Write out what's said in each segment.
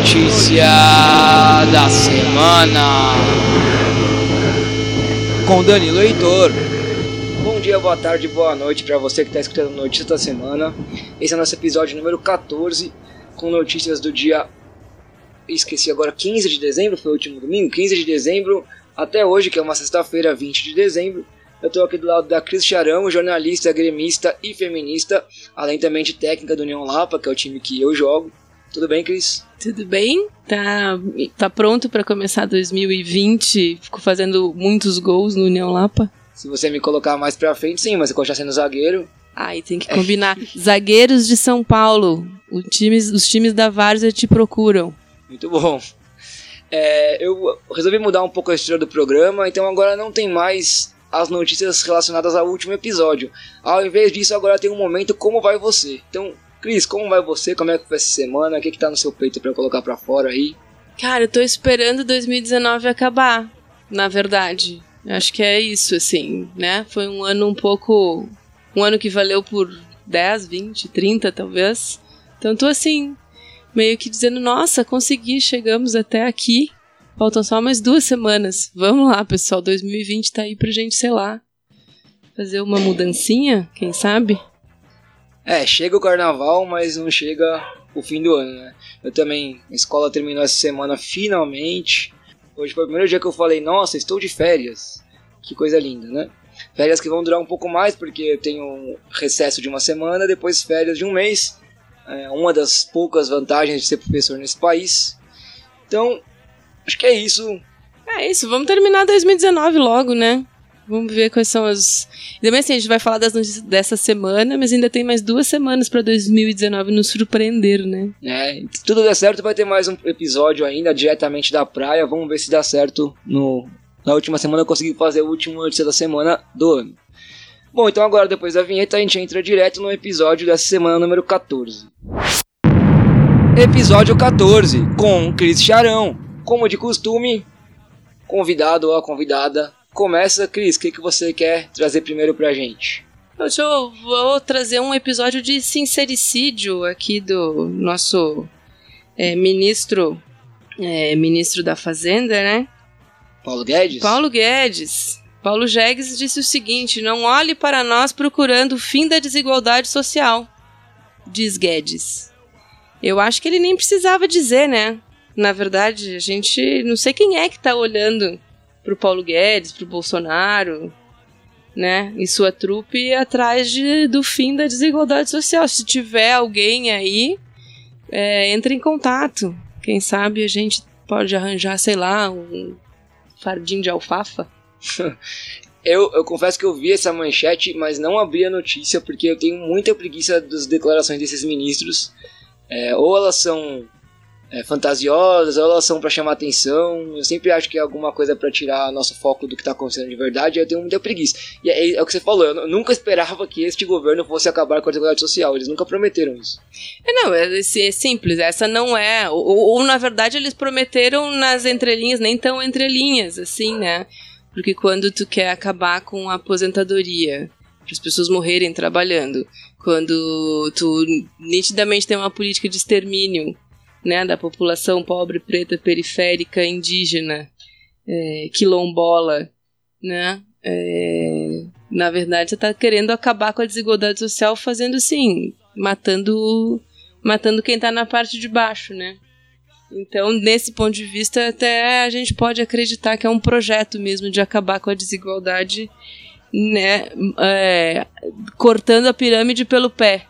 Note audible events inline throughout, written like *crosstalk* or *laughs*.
Notícia da semana com Danilo Heitor. Bom dia, boa tarde, boa noite para você que está escutando Notícias da Semana. Esse é o nosso episódio número 14 com notícias do dia. Esqueci agora, 15 de dezembro, foi o último domingo? 15 de dezembro até hoje, que é uma sexta-feira, 20 de dezembro. Eu estou aqui do lado da Cris Charão, jornalista, gremista e feminista, além também de técnica do União Lapa, que é o time que eu jogo. Tudo bem, Cris? Tudo bem? Tá, tá pronto para começar 2020? Fico fazendo muitos gols no União Lapa? Se você me colocar mais pra frente, sim, mas você continuar sendo zagueiro. Ai, tem que combinar. *laughs* Zagueiros de São Paulo. Os times, os times da Várzea te procuram. Muito bom. É, eu resolvi mudar um pouco a estrutura do programa, então agora não tem mais as notícias relacionadas ao último episódio. Ao invés disso, agora tem um momento como vai você. Então, Cris, como vai você? Como é que foi essa semana? O que, que tá no seu peito para colocar para fora aí? Cara, eu tô esperando 2019 acabar, na verdade. Acho que é isso, assim, né? Foi um ano um pouco. Um ano que valeu por 10, 20, 30 talvez. Então tô assim, meio que dizendo: nossa, consegui, chegamos até aqui. Faltam só mais duas semanas. Vamos lá, pessoal. 2020 tá aí pra gente, sei lá, fazer uma mudancinha, quem sabe? É, chega o carnaval, mas não chega o fim do ano, né? Eu também, a escola terminou essa semana finalmente. Hoje foi o primeiro dia que eu falei, nossa, estou de férias. Que coisa linda, né? Férias que vão durar um pouco mais, porque eu tenho um recesso de uma semana, depois férias de um mês. É uma das poucas vantagens de ser professor nesse país. Então, Acho que é isso. É isso, vamos terminar 2019 logo, né? Vamos ver quais são as. Ainda bem assim, a gente vai falar das notícias dessa semana, mas ainda tem mais duas semanas para 2019 nos surpreender, né? É, se tudo der certo, vai ter mais um episódio ainda diretamente da praia. Vamos ver se dá certo. No... Na última semana eu consegui fazer o último notícia da semana do ano. Bom, então agora depois da vinheta a gente entra direto no episódio dessa semana número 14. Episódio 14 com Cris Charão como de costume, convidado ou a convidada, começa, Cris, o que, que você quer trazer primeiro pra gente? Hoje eu vou trazer um episódio de sincericídio aqui do nosso é, ministro, é, ministro da Fazenda, né? Paulo Guedes? Paulo Guedes. Paulo Guedes disse o seguinte: não olhe para nós procurando o fim da desigualdade social, diz Guedes. Eu acho que ele nem precisava dizer, né? Na verdade, a gente não sei quem é que está olhando pro Paulo Guedes, pro Bolsonaro, né, e sua trupe atrás de, do fim da desigualdade social. Se tiver alguém aí, é, entre em contato. Quem sabe a gente pode arranjar, sei lá, um fardinho de alfafa. *laughs* eu, eu confesso que eu vi essa manchete, mas não abri a notícia porque eu tenho muita preguiça das declarações desses ministros. É, ou elas são é, fantasiosas, ou elas são para chamar atenção. Eu sempre acho que é alguma coisa para tirar nosso foco do que tá acontecendo de verdade. Eu tenho muita preguiça. E é, é, o que você falou, eu nunca esperava que este governo fosse acabar com a desigualdade social. Eles nunca prometeram isso. É, não, é, é simples. Essa não é. Ou, ou, na verdade eles prometeram nas entrelinhas, nem tão entrelinhas, assim, né? Porque quando tu quer acabar com a aposentadoria, para as pessoas morrerem trabalhando, quando tu nitidamente tem uma política de extermínio né, da população pobre, preta, periférica, indígena, é, quilombola, né? É, na verdade, você está querendo acabar com a desigualdade social fazendo assim, matando, matando quem está na parte de baixo, né? Então, nesse ponto de vista, até a gente pode acreditar que é um projeto mesmo de acabar com a desigualdade, né? É, cortando a pirâmide pelo pé.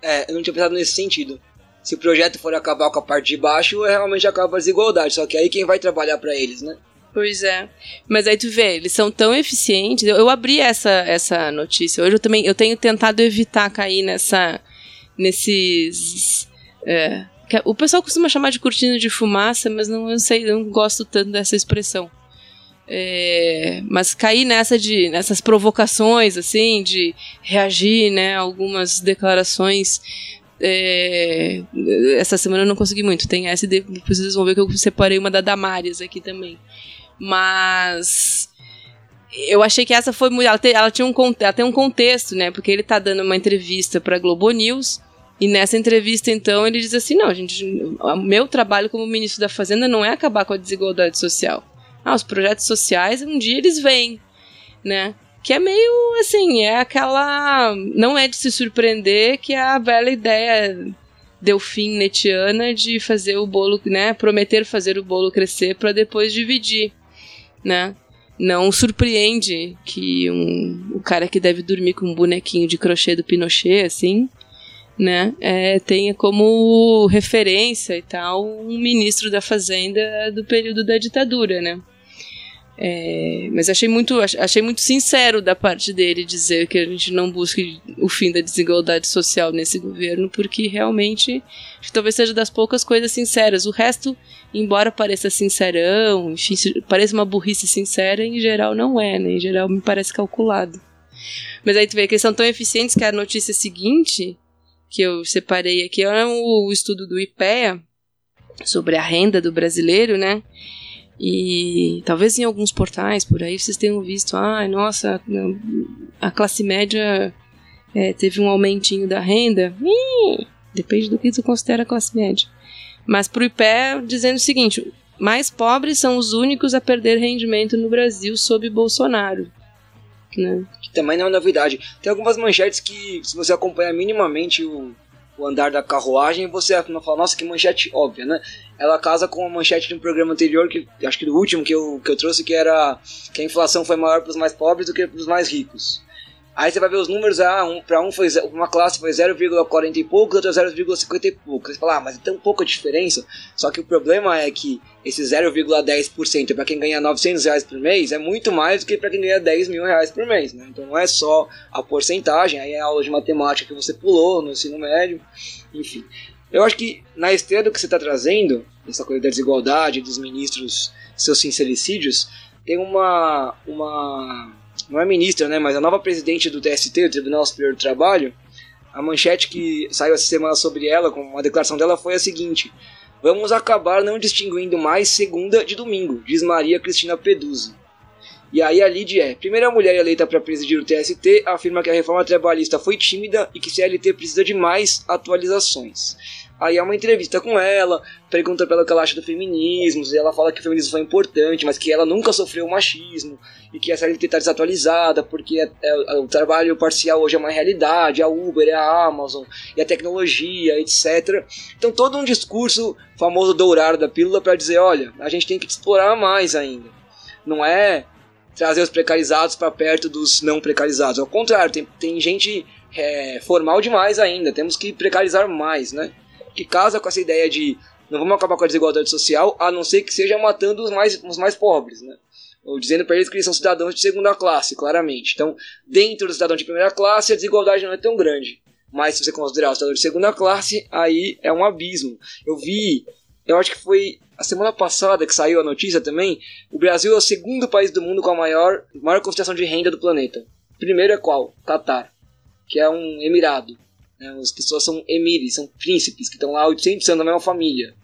É, eu não tinha pensado nesse sentido se o projeto for acabar com a parte de baixo, realmente acaba a desigualdade. Só que aí quem vai trabalhar para eles, né? Pois é. Mas aí tu vê, eles são tão eficientes. Eu, eu, abri essa, essa notícia. Hoje eu também eu tenho tentado evitar cair nessa. nesses. É, o pessoal costuma chamar de cortina de fumaça, mas não eu sei, não gosto tanto dessa expressão. É, mas cair nessa de nessas provocações assim de reagir né algumas declarações é, essa semana eu não consegui muito. Tem essa e depois vocês vão ver que eu separei uma da Damares aqui também. Mas eu achei que essa foi muito. Ela, ela tinha um, ela tem um contexto, né? Porque ele tá dando uma entrevista pra Globo News E nessa entrevista, então, ele diz assim: não, gente, meu trabalho como ministro da Fazenda não é acabar com a desigualdade social. Ah, os projetos sociais, um dia eles vêm, né? Que é meio assim, é aquela. Não é de se surpreender que é a velha ideia delfim netiana de fazer o bolo, né? Prometer fazer o bolo crescer para depois dividir, né? Não surpreende que um, o cara que deve dormir com um bonequinho de crochê do Pinochet, assim, né, é, tenha como referência e tal um ministro da Fazenda do período da ditadura, né? É, mas achei muito, achei muito sincero da parte dele dizer que a gente não busque o fim da desigualdade social nesse governo, porque realmente talvez seja das poucas coisas sinceras. O resto, embora pareça sincerão, enfim, pareça uma burrice sincera, em geral não é, né? Em geral me parece calculado. Mas aí tu vê que eles são tão eficientes que a notícia seguinte, que eu separei aqui, é o estudo do IPEA sobre a renda do brasileiro, né? E talvez em alguns portais por aí vocês tenham visto, ah, nossa, a classe média é, teve um aumentinho da renda. Depende do que tu considera classe média. Mas pro IPE dizendo o seguinte: mais pobres são os únicos a perder rendimento no Brasil sob Bolsonaro. Né? Que também não é novidade. Tem algumas manchetes que, se você acompanha minimamente o, o andar da carruagem, você fala, nossa, que manchete óbvia, né? Ela casa com a manchete de um programa anterior, que acho que do último que eu, que eu trouxe, que era que a inflação foi maior para os mais pobres do que para os mais ricos. Aí você vai ver os números, ah, um, para um foi uma classe foi 0,40 e pouco, outra 0,50 e pouco. Você fala, ah, mas é tão pouca diferença. Só que o problema é que esse 0,10% para quem ganha 900 reais por mês é muito mais do que para quem ganha 10 mil reais por mês. Né? Então não é só a porcentagem, aí é a aula de matemática que você pulou no ensino médio, enfim. Eu acho que na esteira do que você está trazendo, essa coisa da desigualdade, dos ministros, seus sincericídios, tem uma, uma não é ministra, né, mas a nova presidente do TST, o Tribunal Superior do Trabalho, a manchete que saiu essa semana sobre ela, com uma declaração dela, foi a seguinte: Vamos acabar não distinguindo mais segunda de domingo, diz Maria Cristina Peduzzi. E aí a Lid é, primeira mulher eleita para presidir o TST, afirma que a reforma trabalhista foi tímida e que CLT precisa de mais atualizações. Aí há uma entrevista com ela, pergunta pelo que ela acha do feminismo, e ela fala que o feminismo foi importante, mas que ela nunca sofreu machismo, e que essa LT está desatualizada, porque é, é, o trabalho parcial hoje é uma realidade, a Uber, é a Amazon, e a tecnologia, etc. Então todo um discurso famoso dourado da pílula para dizer, olha, a gente tem que explorar mais ainda. Não é trazer os precarizados para perto dos não precarizados, ao contrário, tem, tem gente é, formal demais ainda, temos que precarizar mais, né? que casa com essa ideia de não vamos acabar com a desigualdade social, a não ser que seja matando os mais, os mais pobres, né? Ou dizendo para eles que eles são cidadãos de segunda classe, claramente. Então, dentro do cidadão de primeira classe, a desigualdade não é tão grande. Mas se você considerar o cidadão de segunda classe, aí é um abismo. Eu vi, eu acho que foi a semana passada que saiu a notícia também, o Brasil é o segundo país do mundo com a maior, maior concentração de renda do planeta. Primeiro é qual? Catar, que é um emirado. Né? As pessoas são emires, são príncipes, que estão lá há 800 anos na mesma família.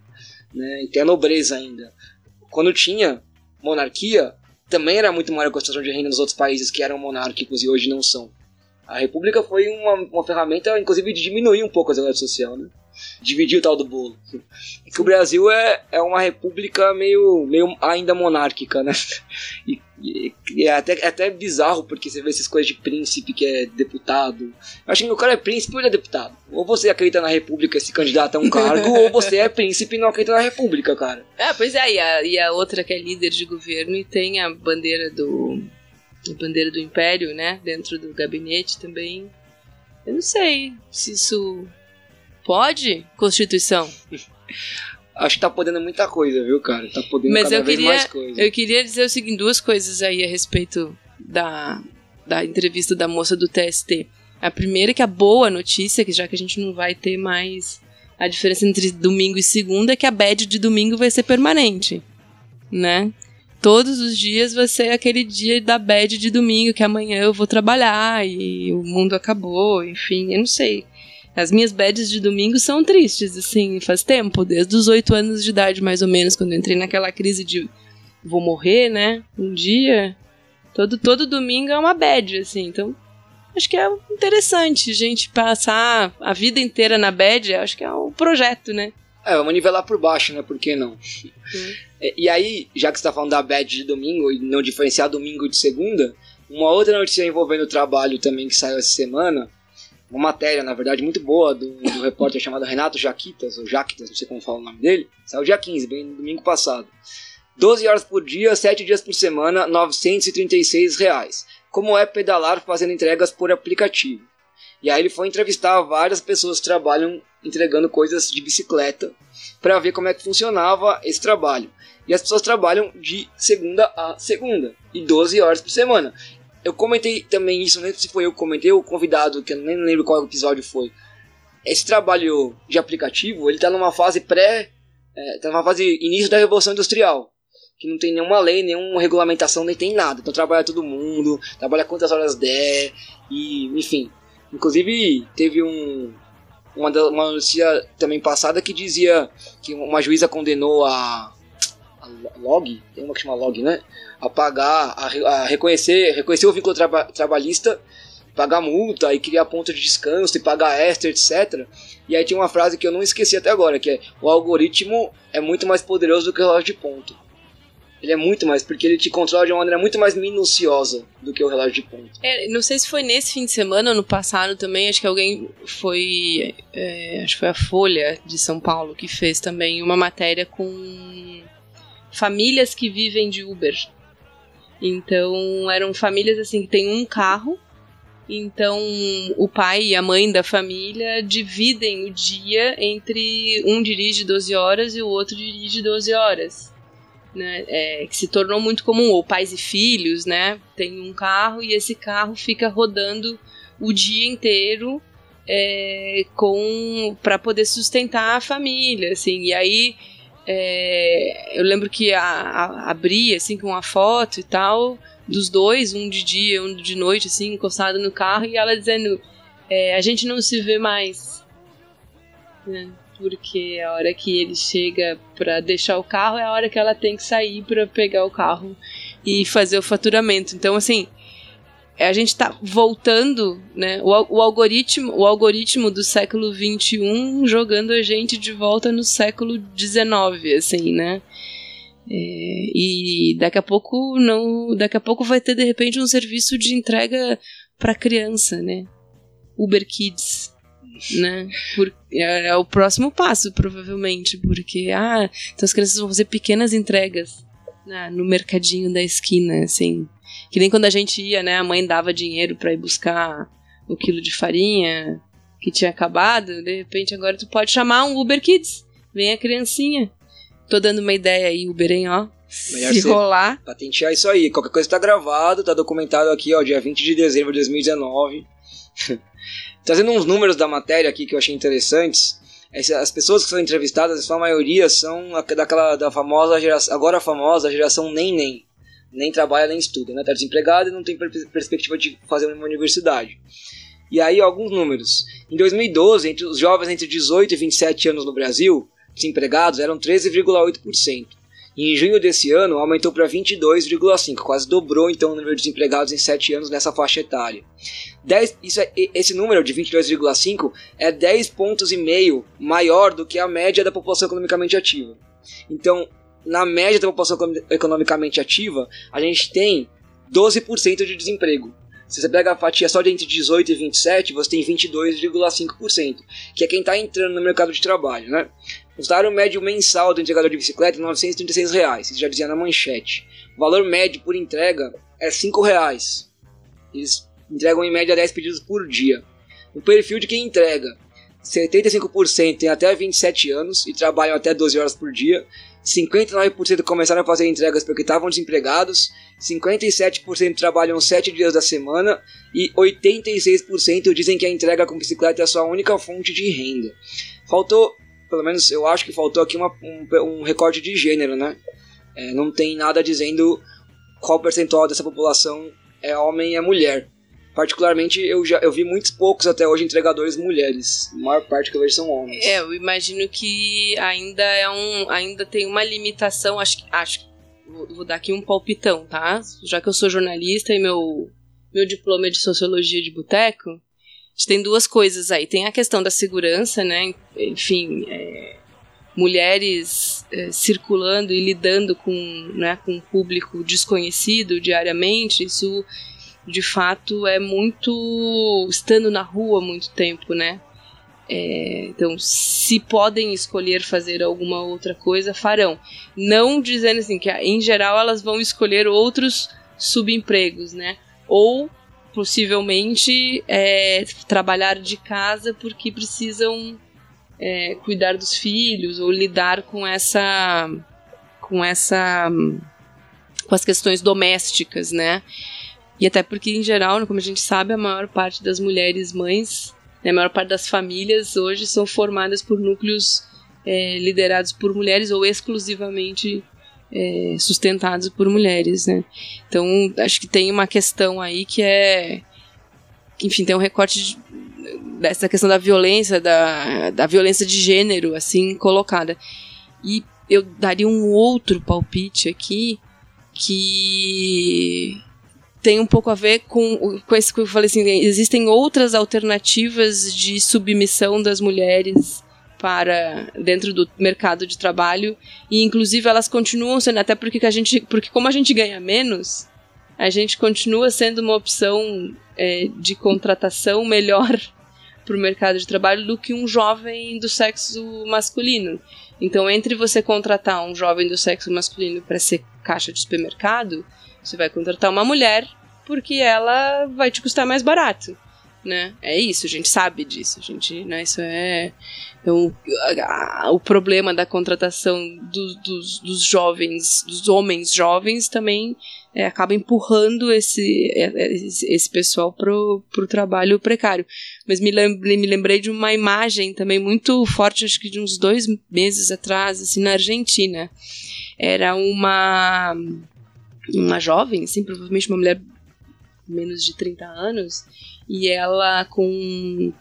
Né? E tem a nobreza ainda. Quando tinha monarquia, também era muito maior a concentração de renda nos outros países que eram monárquicos e hoje não são. A república foi uma, uma ferramenta, inclusive, de diminuir um pouco a desigualdade social, né? dividir o tal do bolo. É *laughs* que o Brasil é, é uma república meio, meio ainda monárquica, né? *laughs* E, e, e é, até, é até bizarro, porque você vê essas coisas de príncipe que é deputado. Eu acho que o cara é príncipe ou ele é deputado. Ou você acredita na república e se candidata a um cargo, ou você é príncipe e não acredita na república, cara. É, pois é, e a, e a outra que é líder de governo e tem a bandeira do. A bandeira do império, né? Dentro do gabinete também. Eu não sei se isso Pode? Constituição. *laughs* Acho que tá podendo muita coisa, viu, cara? Tá podendo Mas cada eu queria, mais coisa. Eu queria dizer o seguinte, duas coisas aí a respeito da, da entrevista da moça do TST. A primeira é que a boa notícia, que já que a gente não vai ter mais a diferença entre domingo e segunda, é que a bad de domingo vai ser permanente, né? Todos os dias vai ser aquele dia da bad de domingo, que amanhã eu vou trabalhar e o mundo acabou, enfim, eu não sei. As minhas bads de domingo são tristes, assim, faz tempo, desde os oito anos de idade, mais ou menos, quando eu entrei naquela crise de vou morrer, né? Um dia. Todo, todo domingo é uma bad, assim, então. acho que é interessante a gente passar a vida inteira na bad, acho que é um projeto, né? É, vamos nivelar por baixo, né? Por que não? Uhum. E aí, já que você tá falando da bad de domingo e não diferenciar domingo de segunda, uma outra notícia envolvendo o trabalho também que saiu essa semana, uma matéria, na verdade, muito boa do, do repórter chamado Renato Jaquitas, ou Jaquitas, não sei como fala o nome dele, saiu dia 15, bem no domingo passado. 12 horas por dia, 7 dias por semana, 936 reais. Como é pedalar fazendo entregas por aplicativo? E aí ele foi entrevistar várias pessoas que trabalham entregando coisas de bicicleta para ver como é que funcionava esse trabalho. E as pessoas trabalham de segunda a segunda e 12 horas por semana. Eu comentei também isso, não sei se foi eu que comentei, o convidado, que eu nem lembro qual episódio foi. Esse trabalho de aplicativo, ele tá numa fase pré. É, tá numa fase início da Revolução Industrial. Que não tem nenhuma lei, nenhuma regulamentação, nem tem nada. Então trabalha todo mundo, trabalha quantas horas der, e enfim. Inclusive, teve um, uma, uma notícia também passada que dizia que uma juíza condenou a Log, tem uma que chama Log, né? A pagar, a, a reconhecer, reconhecer o vínculo traba, trabalhista, pagar multa e criar ponto de descanso e pagar extra, etc. E aí tinha uma frase que eu não esqueci até agora, que é o algoritmo é muito mais poderoso do que o relógio de ponto. Ele é muito mais, porque ele te controla de uma maneira muito mais minuciosa do que o relógio de ponto. É, não sei se foi nesse fim de semana ou no passado também, acho que alguém foi. É, acho que foi a Folha de São Paulo que fez também uma matéria com famílias que vivem de Uber. Então eram famílias assim que tem um carro. Então o pai e a mãe da família dividem o dia entre um dirige 12 horas e o outro dirige 12 horas né, é, que se tornou muito comum, ou pais e filhos, né, tem um carro e esse carro fica rodando o dia inteiro é, com para poder sustentar a família, assim, e aí é, eu lembro que a, a, abria assim com uma foto e tal dos dois, um de dia, um de noite, assim, encostado no carro e ela dizendo é, a gente não se vê mais, né? porque a hora que ele chega para deixar o carro é a hora que ela tem que sair para pegar o carro e fazer o faturamento. Então, assim, a gente está voltando, né? O, o, algoritmo, o algoritmo do século XXI jogando a gente de volta no século XIX, assim, né? É, e daqui a pouco não, daqui a pouco vai ter de repente um serviço de entrega para criança, né? Uber Kids né? Por, é, é, o próximo passo, provavelmente, porque ah, então as crianças vão fazer pequenas entregas né, no mercadinho da esquina, assim. Que nem quando a gente ia, né? A mãe dava dinheiro para ir buscar o quilo de farinha que tinha acabado. De repente, agora tu pode chamar um Uber Kids. Vem a criancinha. Tô dando uma ideia aí, Uber, hein, ó. Melhor se rolar. Patentear isso aí. Qualquer coisa tá gravado, tá documentado aqui, ó, dia 20 de dezembro de 2019. *laughs* Trazendo uns números da matéria aqui que eu achei interessantes. As pessoas que são entrevistadas, a sua maioria são daquela da famosa geração, agora famosa geração nem nem. Nem trabalha nem estuda, né? Tá desempregado e não tem perspectiva de fazer uma universidade. E aí, alguns números. Em 2012, entre os jovens entre 18 e 27 anos no Brasil, desempregados eram 13,8%. E em junho desse ano aumentou para 22,5, quase dobrou então o número de desempregados em 7 anos nessa faixa etária. 10, isso é, esse número de 22,5 é 10 pontos e meio maior do que a média da população economicamente ativa. Então, na média da população economicamente ativa, a gente tem 12% de desemprego. Se você pega a fatia só de entre 18 e 27, você tem 22,5%, que é quem está entrando no mercado de trabalho, né? O salário médio mensal do entregador de bicicleta é 936 reais, isso já dizia na manchete. O valor médio por entrega é 5 reais. Eles entregam em média 10 pedidos por dia. O perfil de quem entrega: 75% tem até 27 anos e trabalham até 12 horas por dia. 59% começaram a fazer entregas porque estavam desempregados, 57% trabalham 7 dias da semana e 86% dizem que a entrega com bicicleta é a sua única fonte de renda. Faltou, pelo menos eu acho que faltou aqui uma, um, um recorte de gênero, né? É, não tem nada dizendo qual percentual dessa população é homem e é mulher. Particularmente, eu já eu vi muitos poucos até hoje entregadores mulheres. A maior parte que eu vejo são homens. É, eu imagino que ainda é um. ainda tem uma limitação, acho que. Acho, vou, dar aqui um palpitão, tá? Já que eu sou jornalista e meu meu diploma de sociologia de boteco, a gente tem duas coisas aí. Tem a questão da segurança, né? Enfim, é, mulheres é, circulando e lidando com, né, com um público desconhecido diariamente, isso de fato é muito estando na rua muito tempo, né? É, então, se podem escolher fazer alguma outra coisa, farão. Não dizendo assim que, em geral, elas vão escolher outros subempregos, né? Ou possivelmente é, trabalhar de casa porque precisam é, cuidar dos filhos ou lidar com essa com essa com as questões domésticas, né? E até porque em geral, como a gente sabe, a maior parte das mulheres mães, né, a maior parte das famílias hoje são formadas por núcleos é, liderados por mulheres ou exclusivamente é, sustentados por mulheres, né? Então acho que tem uma questão aí que é, enfim, tem um recorte de, dessa questão da violência, da, da violência de gênero, assim, colocada. E eu daria um outro palpite aqui que tem um pouco a ver com, com esse que eu falei assim, existem outras alternativas de submissão das mulheres para dentro do mercado de trabalho e inclusive elas continuam sendo até porque a gente porque como a gente ganha menos a gente continua sendo uma opção é, de contratação melhor *laughs* para o mercado de trabalho do que um jovem do sexo masculino. Então, entre você contratar um jovem do sexo masculino para ser caixa de supermercado, você vai contratar uma mulher porque ela vai te custar mais barato. Né? É isso, a gente sabe disso, a gente, né, isso é então, a, o problema da contratação do, dos, dos jovens, dos homens jovens também é, acaba empurrando esse, é, esse pessoal pro, pro trabalho precário. Mas me lembrei, me lembrei de uma imagem também muito forte, acho que de uns dois meses atrás, assim, na Argentina. Era uma, uma jovem, assim, provavelmente uma mulher menos de 30 anos, e ela com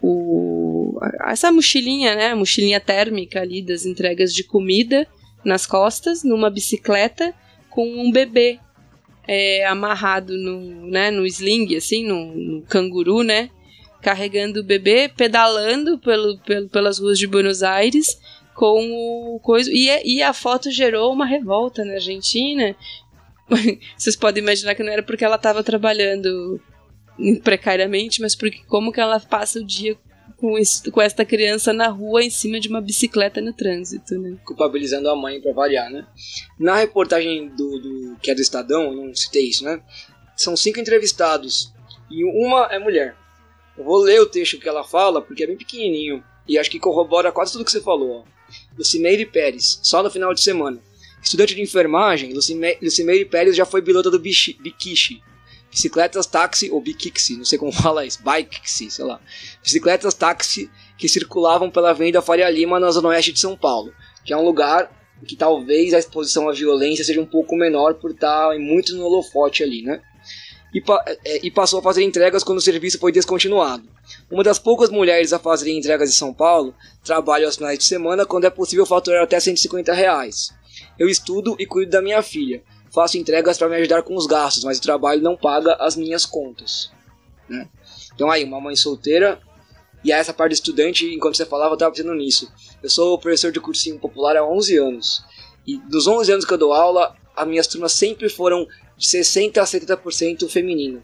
o, essa mochilinha, né, mochilinha térmica ali das entregas de comida nas costas, numa bicicleta, com um bebê é, amarrado no, né, no sling, assim, no, no, canguru, né? Carregando o bebê, pedalando pelo, pelo, pelas ruas de Buenos Aires com o coisa. E, e a foto gerou uma revolta na Argentina. *laughs* Vocês podem imaginar que não era porque ela estava trabalhando precariamente, mas porque como que ela passa o dia com, esse, com esta criança na rua em cima de uma bicicleta no trânsito, né? Culpabilizando a mãe para variar, né? Na reportagem do, do, que é do Estadão, não citei isso, né? São cinco entrevistados e uma é mulher. Eu vou ler o texto que ela fala porque é bem pequenininho e acho que corrobora quase tudo que você falou. Ó. Lucimeire Pérez, só no final de semana. Estudante de enfermagem, Lucimeire Pérez já foi pilota do Biquiche, bicicletas táxi ou bikixi, não sei como *laughs* fala isso, bikexi, sei lá. Bicicletas táxi que circulavam pela Avenida Faria Lima na zona oeste de São Paulo, que é um lugar que talvez a exposição à violência seja um pouco menor por estar muito no holofote ali, né? E, pa é, e, passou a fazer entregas quando o serviço foi descontinuado. Uma das poucas mulheres a fazerem entregas em São Paulo trabalha aos finais de semana quando é possível faturar até 150 reais. Eu estudo e cuido da minha filha, faço entregas para me ajudar com os gastos, mas o trabalho não paga as minhas contas. Né? Então aí, uma mãe solteira, e essa parte de estudante, enquanto você falava, eu estava pensando nisso. Eu sou professor de cursinho popular há 11 anos, e dos 11 anos que eu dou aula, as minhas turmas sempre foram de 60% a 70% feminino.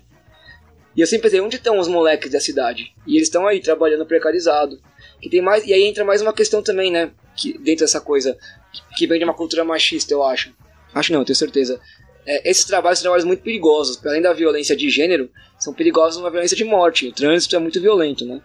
E eu sempre pensei, onde estão os moleques da cidade? E eles estão aí, trabalhando precarizado. Que tem mais, e aí entra mais uma questão também, né? Que, dentro dessa coisa, que vem de uma cultura machista, eu acho Acho não, tenho certeza. É, esses trabalhos são trabalhos muito perigosos. Além da violência de gênero, são perigosos uma violência de morte. O trânsito é muito violento, né?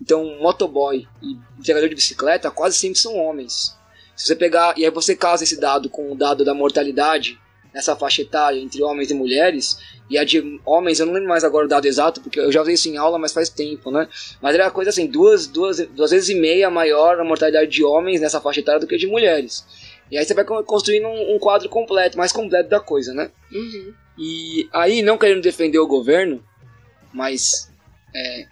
Então, motoboy e entregador de bicicleta quase sempre são homens. Se você pegar e aí você casa esse dado com o dado da mortalidade nessa faixa etária entre homens e mulheres, e a de homens, eu não lembro mais agora o dado exato, porque eu já usei isso em aula, mas faz tempo, né? Mas era coisa assim, duas, duas, duas vezes e meia maior a mortalidade de homens nessa faixa etária do que de mulheres. E aí você vai construindo um, um quadro completo, mais completo da coisa, né? Uhum. E aí, não querendo defender o governo, mas é,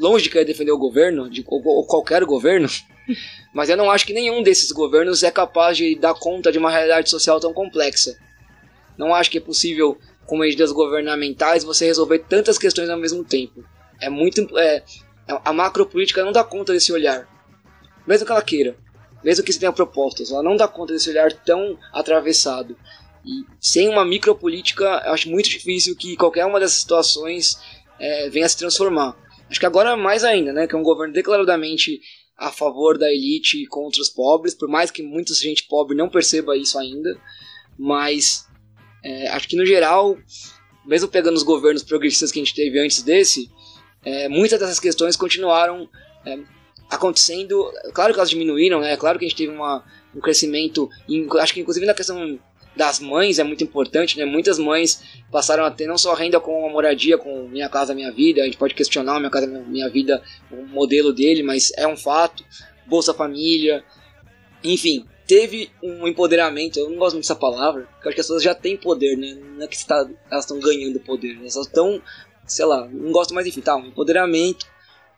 longe de querer defender o governo, de, ou, ou qualquer governo, *laughs* mas eu não acho que nenhum desses governos é capaz de dar conta de uma realidade social tão complexa. Não acho que é possível com medidas governamentais, você resolver tantas questões ao mesmo tempo. É muito. É, a macropolítica não dá conta desse olhar. Mesmo que ela queira. Mesmo que você tenha propostas, ela não dá conta desse olhar tão atravessado. E sem uma micropolítica, eu acho muito difícil que qualquer uma dessas situações é, venha a se transformar. Acho que agora mais ainda, né? Que é um governo declaradamente a favor da elite e contra os pobres, por mais que muita gente pobre não perceba isso ainda. Mas é, acho que no geral, mesmo pegando os governos progressistas que a gente teve antes desse, é, muitas dessas questões continuaram é, acontecendo. Claro que elas diminuíram, né? Claro que a gente teve uma, um crescimento, acho que inclusive na questão das mães é muito importante, né? Muitas mães passaram a ter não só renda com a moradia, com Minha Casa Minha Vida, a gente pode questionar Minha Casa Minha Vida, o modelo dele, mas é um fato. Bolsa Família, enfim, teve um empoderamento, eu não gosto muito dessa palavra, porque eu acho que as pessoas já têm poder, né? Não é que está, elas estão ganhando poder, né? elas estão, sei lá, não gosto mais, enfim, tá, um empoderamento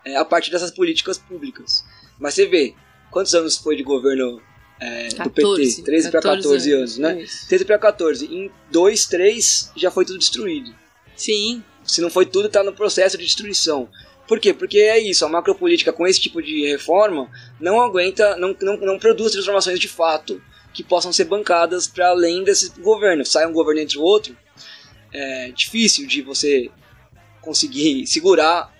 é, a partir dessas políticas públicas. Mas você vê, quantos anos foi de governo é, 14, do PT? 13 para 14 anos, né? Isso. 13 para 14. Em 2, 3 já foi tudo destruído. Sim. Se não foi tudo, está no processo de destruição. Por quê? Porque é isso, a macropolítica com esse tipo de reforma não aguenta, não, não, não produz transformações de fato que possam ser bancadas para além desse governo. Sai um governo entre o outro, é difícil de você conseguir segurar,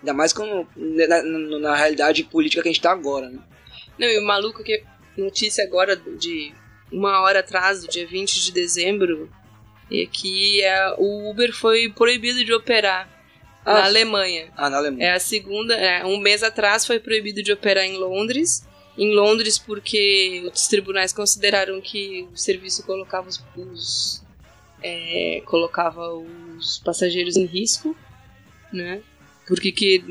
ainda mais com, na, na, na realidade política que a gente está agora. Né? Não, e o maluco que notícia agora de uma hora atrás, do dia 20 de dezembro, é que é, o Uber foi proibido de operar ah, na Alemanha. Ah, na Alemanha. É a segunda. É, um mês atrás foi proibido de operar em Londres. Em Londres, porque os tribunais consideraram que o serviço colocava os, os é, colocava os passageiros em risco, né? Porque que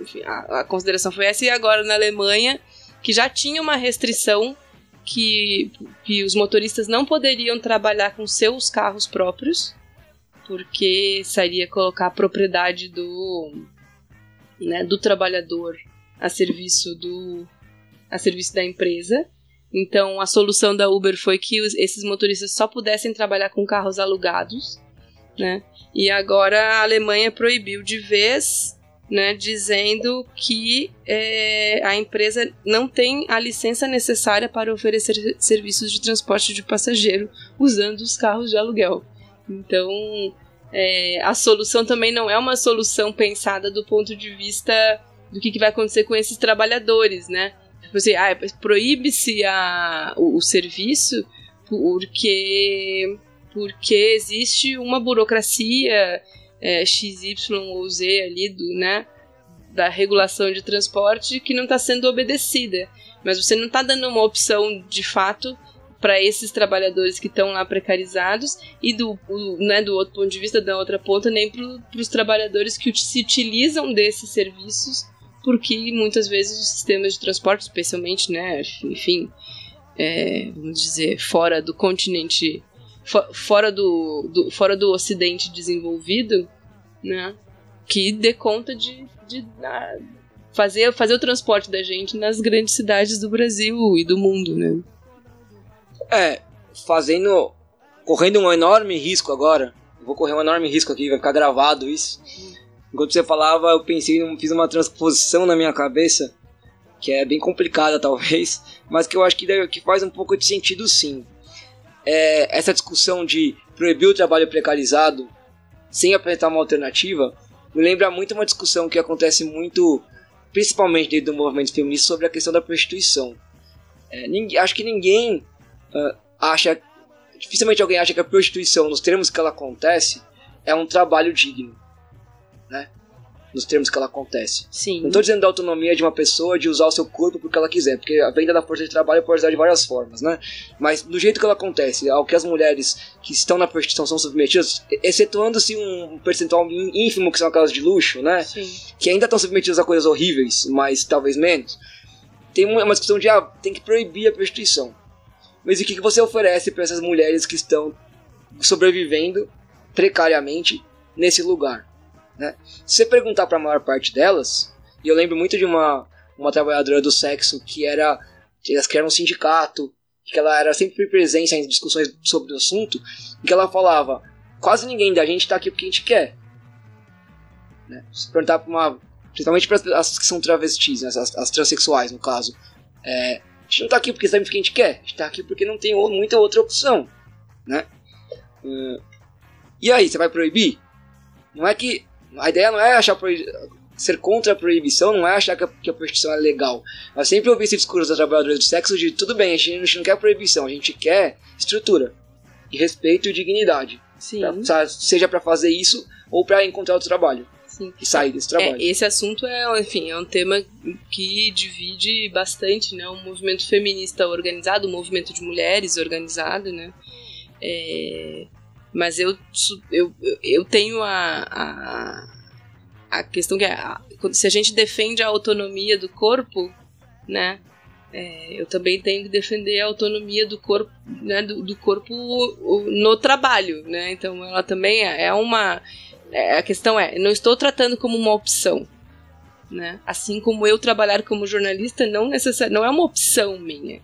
enfim, a, a, consideração foi essa. E agora na Alemanha, que já tinha uma restrição que, que os motoristas não poderiam trabalhar com seus carros próprios, porque seria colocar a propriedade do, né, do trabalhador a serviço do a serviço da empresa. Então a solução da Uber foi que os, esses motoristas só pudessem trabalhar com carros alugados, né? E agora a Alemanha proibiu de vez, né, dizendo que é, a empresa não tem a licença necessária para oferecer serviços de transporte de passageiro usando os carros de aluguel. Então, é, a solução também não é uma solução pensada do ponto de vista do que, que vai acontecer com esses trabalhadores, né? Tipo assim, ah, proíbe-se o, o serviço porque porque existe uma burocracia é, XY ou Z ali do, né, da regulação de transporte que não está sendo obedecida. Mas você não está dando uma opção de fato para esses trabalhadores que estão lá precarizados e do, né, do outro ponto de vista, da outra ponta, nem para os trabalhadores que se utilizam desses serviços, porque muitas vezes os sistemas de transporte, especialmente, né, enfim, é, vamos dizer, fora do continente, for, fora, do, do, fora do ocidente desenvolvido, né, que dê conta de, de, de fazer, fazer o transporte da gente nas grandes cidades do Brasil e do mundo, né. É, fazendo. correndo um enorme risco agora. Vou correr um enorme risco aqui, vai ficar gravado isso. Enquanto você falava, eu pensei, fiz uma transposição na minha cabeça, que é bem complicada *laughs* talvez, mas que eu acho que, que faz um pouco de sentido sim. É, essa discussão de proibir o trabalho precarizado sem apresentar uma alternativa me lembra muito uma discussão que acontece muito, principalmente dentro do movimento feminista, sobre a questão da prostituição. É, ninguém, acho que ninguém uh, acha. Dificilmente alguém acha que a prostituição, nos termos que ela acontece, é um trabalho digno. Né? Nos termos que ela acontece. Sim. Não estou dizendo da autonomia de uma pessoa de usar o seu corpo porque ela quiser, porque a venda da força de trabalho pode usar de várias formas, né? Mas do jeito que ela acontece, ao que as mulheres que estão na prostituição são submetidas, excetuando-se um percentual ínfimo que são aquelas de luxo, né? Sim. Que ainda estão submetidas a coisas horríveis, mas talvez menos. Tem uma discussão de, ah, tem que proibir a prostituição. Mas o que você oferece para essas mulheres que estão sobrevivendo precariamente nesse lugar? Né? Se você perguntar para a maior parte delas, e eu lembro muito de uma, uma trabalhadora do sexo que era elas criaram um sindicato, que ela era sempre presença em discussões sobre o assunto, que ela falava: quase ninguém da gente tá aqui porque a gente quer. Né? Se perguntar pra uma. Principalmente para as que são travestis, né? as, as transexuais, no caso. É, a gente não tá aqui porque sabe o que a gente quer. A gente tá aqui porque não tem muita outra opção. Né? Uh, e aí, você vai proibir? Não é que. A ideia não é achar ser contra a proibição, não é achar que a, que a prostituição é legal. Eu sempre ouvi esse discurso das trabalhadoras do sexo de tudo bem, a gente, a gente não quer proibição, a gente quer estrutura. E respeito e dignidade. Sim. Pra, seja para fazer isso ou para encontrar outro trabalho. Sim. E sair desse trabalho. É, esse assunto é, enfim, é um tema que divide bastante, né? O movimento feminista organizado, o movimento de mulheres organizado, né? É, mas eu, eu, eu tenho a, a, a questão que é, se a gente defende a autonomia do corpo, né? É, eu também tenho que defender a autonomia do corpo, né, do, do, corpo no trabalho, né? Então ela também é, é uma, a questão é, não estou tratando como uma opção, né? Assim como eu trabalhar como jornalista não necessari não é uma opção minha,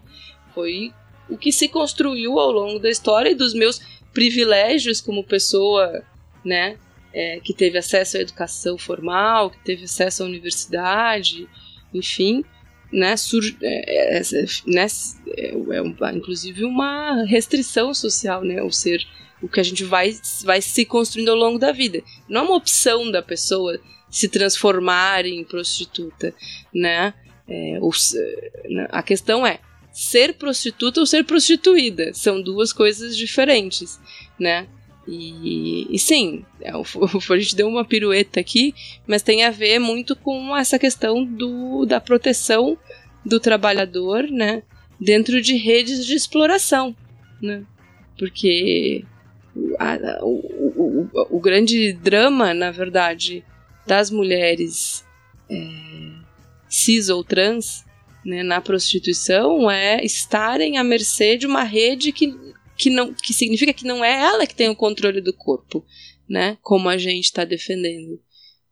foi o que se construiu ao longo da história e dos meus privilégios como pessoa, né, é, que teve acesso à educação formal, que teve acesso à universidade, enfim, né, sur é, é, né, é, é inclusive uma restrição social, né, o ser o que a gente vai, vai se construindo ao longo da vida. Não é uma opção da pessoa se transformar em prostituta, né? É, ou, né, a questão é ser prostituta ou ser prostituída. São duas coisas diferentes, né? E, e sim, é, a *laughs* gente deu uma pirueta aqui, mas tem a ver muito com essa questão do, da proteção do trabalhador, né? Dentro de redes de exploração, né? Porque a, o, o, o, o, grande drama, na verdade, das mulheres é, cis ou trans né, na prostituição é estarem à mercê de uma rede que, que, não, que significa que não é ela que tem o controle do corpo, né? Como a gente está defendendo.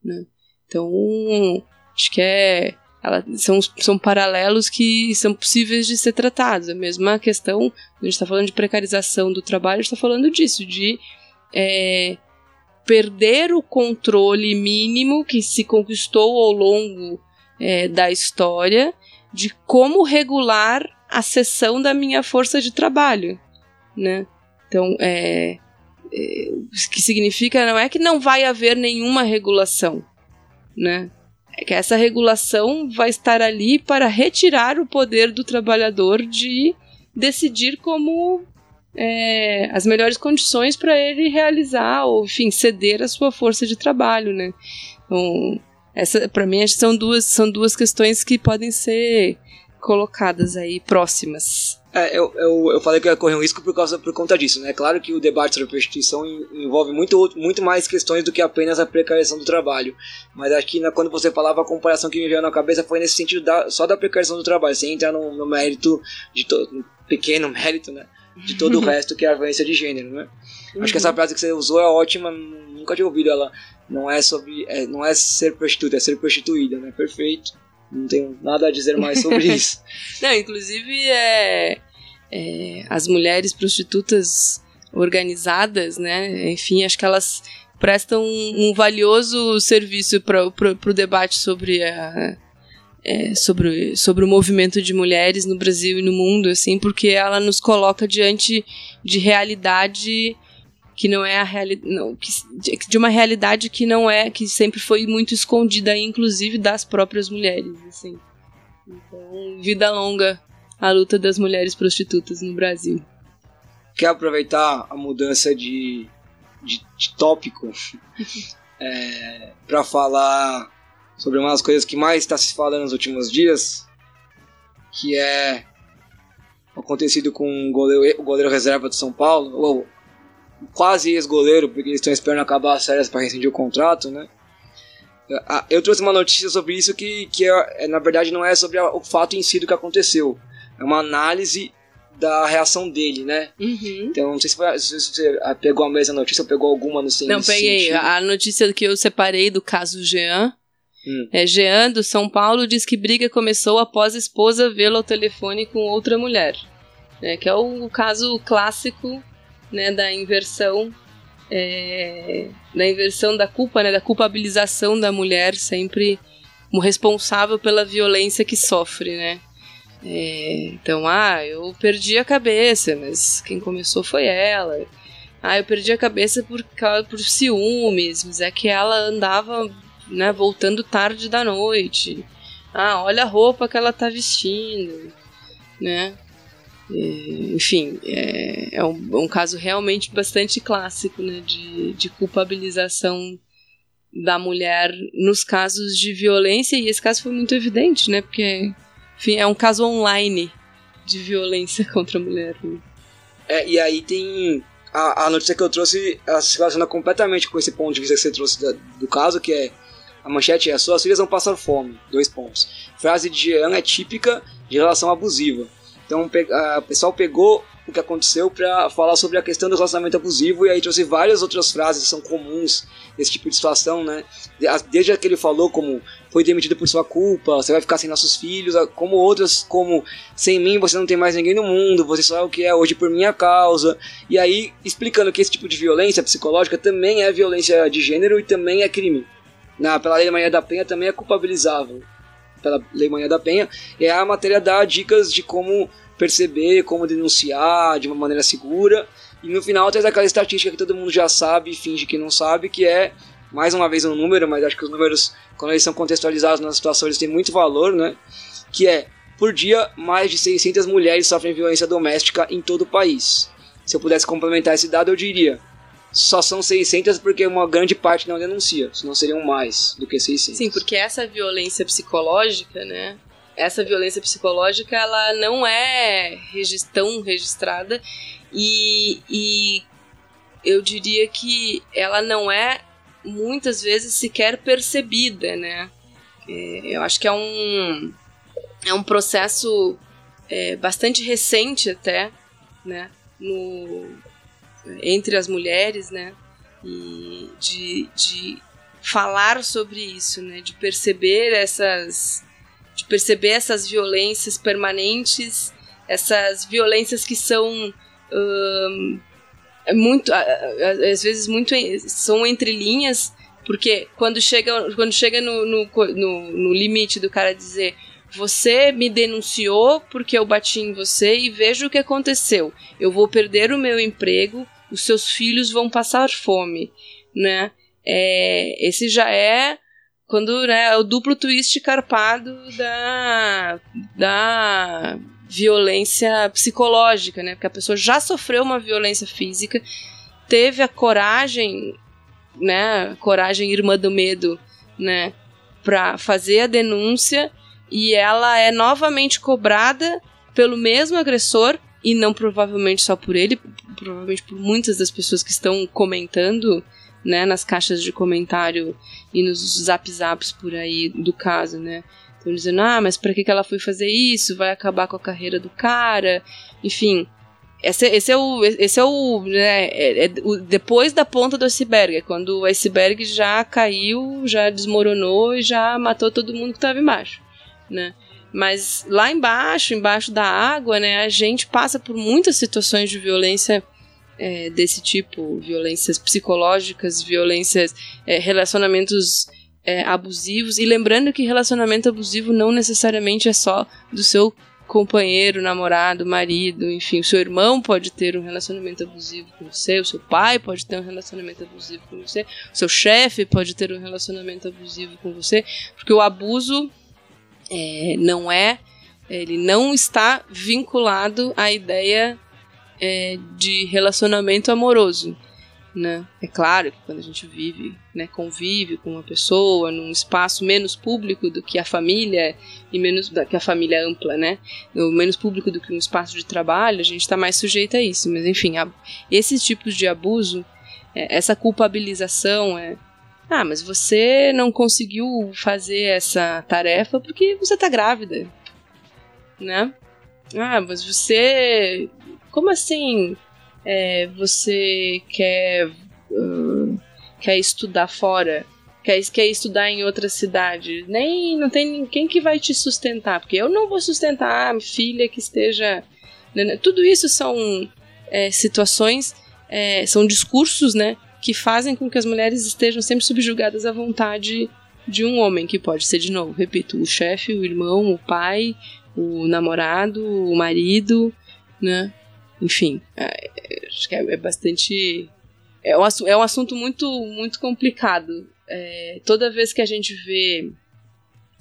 Né? Então, acho que é. Ela, são, são paralelos que são possíveis de ser tratados. A mesma questão, a gente está falando de precarização do trabalho, a gente está falando disso, de é, perder o controle mínimo que se conquistou ao longo é, da história de como regular a sessão da minha força de trabalho, né? Então, é, é, que significa não é que não vai haver nenhuma regulação, né? É que essa regulação vai estar ali para retirar o poder do trabalhador de decidir como é, as melhores condições para ele realizar ou, enfim, ceder a sua força de trabalho, né? Então, essa, para mim, são duas, são duas questões que podem ser colocadas aí próximas. É, eu, eu, eu falei que ia correr um risco por, causa, por conta disso, né? Claro que o debate sobre prostituição envolve muito, muito mais questões do que apenas a precarização do trabalho. Mas aqui, né, quando você falava, a comparação que me veio na cabeça foi nesse sentido da, só da precarização do trabalho, sem entrar no, no mérito, de todo, pequeno *laughs* mérito, né? De todo o resto que é a violência de gênero, né? Uhum. Acho que essa uhum. frase que você usou é ótima, nunca tinha ouvido ela não é sobre. É, não é ser prostituta, é ser prostituída, né? Perfeito. Não tenho nada a dizer mais sobre *laughs* isso. não, inclusive é, é, as mulheres prostitutas organizadas, né? Enfim, acho que elas prestam um, um valioso serviço para o debate sobre a, é, sobre, sobre o movimento de mulheres no Brasil e no mundo, assim, porque ela nos coloca diante de realidade que não é a realidade de uma realidade que não é que sempre foi muito escondida inclusive das próprias mulheres assim. Então vida longa a luta das mulheres prostitutas no Brasil. Quer aproveitar a mudança de, de, de tópico? *laughs* É, para falar sobre uma das coisas que mais está se falando nos últimos dias que é acontecido com o goleiro, o goleiro reserva de São Paulo, ou quase ex-goleiro, porque eles estão esperando acabar as férias para rescindir o contrato, né? Ah, eu trouxe uma notícia sobre isso que, que é, é na verdade não é sobre o fato em si do que aconteceu. É uma análise da reação dele, né? Uhum. Então, não sei se, foi, se você pegou a mesma notícia ou pegou alguma no sentido. Não, peguei. Sentido. A notícia que eu separei do caso Jean. Hum. É, Jean, do São Paulo, diz que briga começou após a esposa vê-lo ao telefone com outra mulher. É, que é o caso clássico né, da inversão é, da inversão da culpa, né, da culpabilização da mulher sempre como responsável pela violência que sofre, né? É, então, ah, eu perdi a cabeça, mas quem começou foi ela. Ah, eu perdi a cabeça por, por ciúmes, mas é que ela andava né, voltando tarde da noite. Ah, olha a roupa que ela tá vestindo, né? Enfim, é, é, um, é, um, caso realmente bastante clássico né, de, de culpabilização da mulher nos casos de violência, e esse caso foi muito evidente, né? Porque, enfim, é um caso online de violência *laughs* contra a mulher. Né? É, e aí tem a, a, notícia que eu trouxe, ela se relaciona completamente com esse ponto de vista que você trouxe da, do caso, que é a manchete é: Suas filhas vão passar fome. Dois pontos. Frase de Jean é típica de relação abusiva. Então o pessoal pegou o que aconteceu para falar sobre a questão do relacionamento abusivo e aí trouxe várias outras frases que são comuns nesse tipo de situação, né? Desde que ele falou como foi demitido por sua culpa, você vai ficar sem nossos filhos, como outras como sem mim você não tem mais ninguém no mundo, você só é o que é hoje por minha causa. E aí explicando que esse tipo de violência psicológica também é violência de gênero e também é crime na, pela Lei Maria da Penha também é culpabilizável pela Lei Maria da Penha. E a matéria dá dicas de como perceber, como denunciar de uma maneira segura. E no final traz aquela estatística que todo mundo já sabe e finge que não sabe, que é, mais uma vez um número, mas acho que os números, quando eles são contextualizados na situação, eles têm muito valor, né? Que é, por dia, mais de 600 mulheres sofrem violência doméstica em todo o país. Se eu pudesse complementar esse dado, eu diria só são 600 porque uma grande parte não denuncia, senão seriam mais do que 600. Sim, porque essa violência psicológica, né? Essa violência psicológica, ela não é tão registrada e, e eu diria que ela não é muitas vezes sequer percebida, né? É, eu acho que é um, é um processo é, bastante recente até, né? No, entre as mulheres, né? E de, de falar sobre isso, né? De perceber essas de perceber essas violências permanentes, essas violências que são hum, muito às vezes muito são entre linhas, porque quando chega quando chega no, no, no, no limite do cara dizer você me denunciou porque eu bati em você e veja o que aconteceu. Eu vou perder o meu emprego, os seus filhos vão passar fome, né? É, esse já é quando né, é o duplo twist carpado da, da violência psicológica, né? Porque a pessoa já sofreu uma violência física, teve a coragem, né? Coragem irmã do medo, né? Para fazer a denúncia e ela é novamente cobrada pelo mesmo agressor e não provavelmente só por ele, provavelmente por muitas das pessoas que estão comentando, né, nas caixas de comentário e nos zap zaps por aí do caso, né? Estão dizendo, ah, mas que, que ela foi fazer isso? Vai acabar com a carreira do cara? Enfim, esse, esse é o, esse é o, né, é, é o, depois da ponta do iceberg, é quando o iceberg já caiu, já desmoronou e já matou todo mundo que estava embaixo, né? Mas lá embaixo, embaixo da água, né, a gente passa por muitas situações de violência é, desse tipo, violências psicológicas, violências, é, relacionamentos é, abusivos. E lembrando que relacionamento abusivo não necessariamente é só do seu companheiro, namorado, marido, enfim, o seu irmão pode ter um relacionamento abusivo com você, o seu pai pode ter um relacionamento abusivo com você, o seu chefe pode ter um relacionamento abusivo com você, porque o abuso é, não é, ele não está vinculado à ideia é, de relacionamento amoroso. Né? É claro que quando a gente vive, né, convive com uma pessoa num espaço menos público do que a família e menos do que a família ampla, né, ou menos público do que um espaço de trabalho, a gente está mais sujeito a isso. Mas enfim, esses tipos de abuso, é, essa culpabilização, é, ah, mas você não conseguiu fazer essa tarefa porque você tá grávida, né? Ah, mas você. Como assim? É, você quer. Uh, quer estudar fora? Quer, quer estudar em outra cidade? Nem. Não tem ninguém que vai te sustentar, porque eu não vou sustentar a filha que esteja. Né, né? Tudo isso são é, situações, é, são discursos, né? Que fazem com que as mulheres estejam sempre subjugadas à vontade de um homem, que pode ser, de novo, repito, o chefe, o irmão, o pai, o namorado, o marido, né? Enfim, é, acho que é, é bastante. É um, é um assunto muito, muito complicado. É, toda vez que a gente vê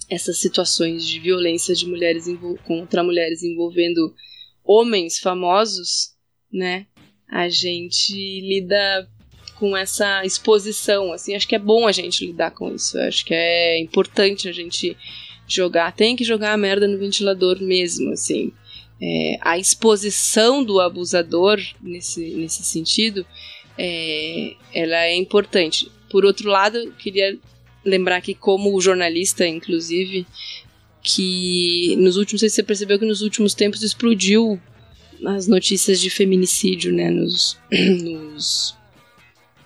essas situações de violência de mulheres contra mulheres envolvendo homens famosos, né? A gente lida com essa exposição, assim, acho que é bom a gente lidar com isso. Acho que é importante a gente jogar, tem que jogar a merda no ventilador mesmo, assim. É, a exposição do abusador nesse, nesse sentido, é, ela é importante. Por outro lado, queria lembrar que como jornalista, inclusive, que nos últimos, você percebeu que nos últimos tempos explodiu as notícias de feminicídio, né, nos, *clears throat* nos,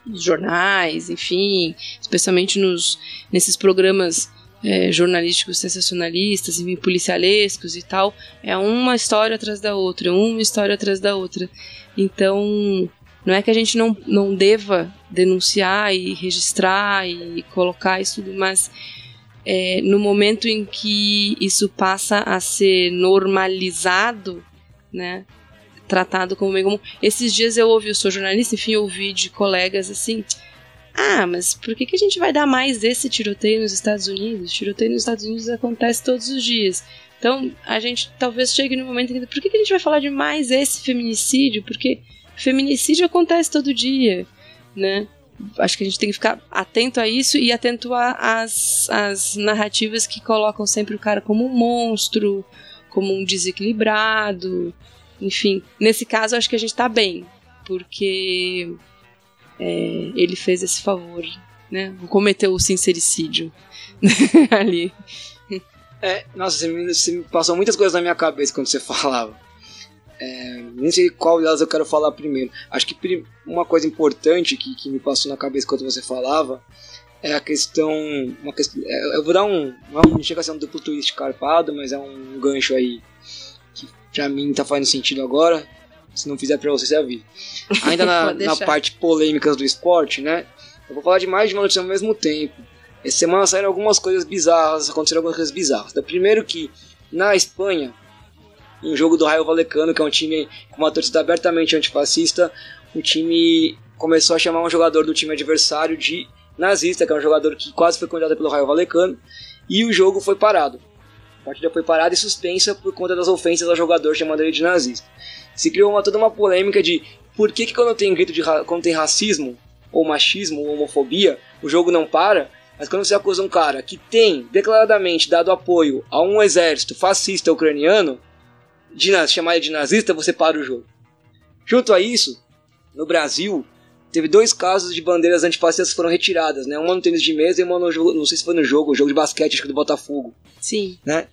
nos jornais, enfim, especialmente nos, nesses programas é, jornalísticos sensacionalistas, enfim, policialescos e tal, é uma história atrás da outra, uma história atrás da outra. Então, não é que a gente não, não deva denunciar e registrar e colocar isso tudo, mas é, no momento em que isso passa a ser normalizado, né, tratado como bem comum. Esses dias eu ouvi, eu sou jornalista, enfim, ouvi de colegas assim, ah, mas por que, que a gente vai dar mais esse tiroteio nos Estados Unidos? Tiroteio nos Estados Unidos acontece todos os dias. Então, a gente talvez chegue no momento em que. Por que, que a gente vai falar de mais esse feminicídio? Porque Feminicídio acontece todo dia, né? Acho que a gente tem que ficar atento a isso e atento às as narrativas que colocam sempre o cara como um monstro, como um desequilibrado, enfim. Nesse caso, acho que a gente tá bem, porque é, ele fez esse favor, né? Cometeu o sincericídio *laughs* ali. É, nossa, você me, você me passou muitas coisas na minha cabeça quando você *laughs* falava. É, nem sei qual delas eu quero falar primeiro. Acho que uma coisa importante que, que me passou na cabeça quando você falava é a questão. Uma questão é, eu vou dar um. Não chega a ser um duplo twist carpado, mas é um gancho aí pra mim tá fazendo sentido agora. Se não fizer pra você, você avisa. *laughs* Ainda na, na parte polêmicas do esporte, né? Eu vou falar de mais de uma notícia ao mesmo tempo. Essa semana saíram algumas coisas bizarras, aconteceram algumas coisas bizarras. Da primeiro que na Espanha um jogo do Raio Valecano, que é um time com uma torcida abertamente antifascista, o time começou a chamar um jogador do time adversário de nazista, que é um jogador que quase foi condenado pelo Raio Valecano, e o jogo foi parado. A partida foi parada e suspensa por conta das ofensas ao jogador chamando ele de nazista. Se criou uma, toda uma polêmica de por que, que quando tem grito de quando tem racismo, ou machismo, ou homofobia, o jogo não para, mas quando você acusa um cara que tem declaradamente dado apoio a um exército fascista ucraniano, de chamar ele de nazista, você para o jogo. Junto a isso, no Brasil, teve dois casos de bandeiras antifascistas que foram retiradas, né? Uma no tênis de mesa e uma no jogo, não sei se foi no jogo, jogo de basquete, acho que do Botafogo. Sim. Né?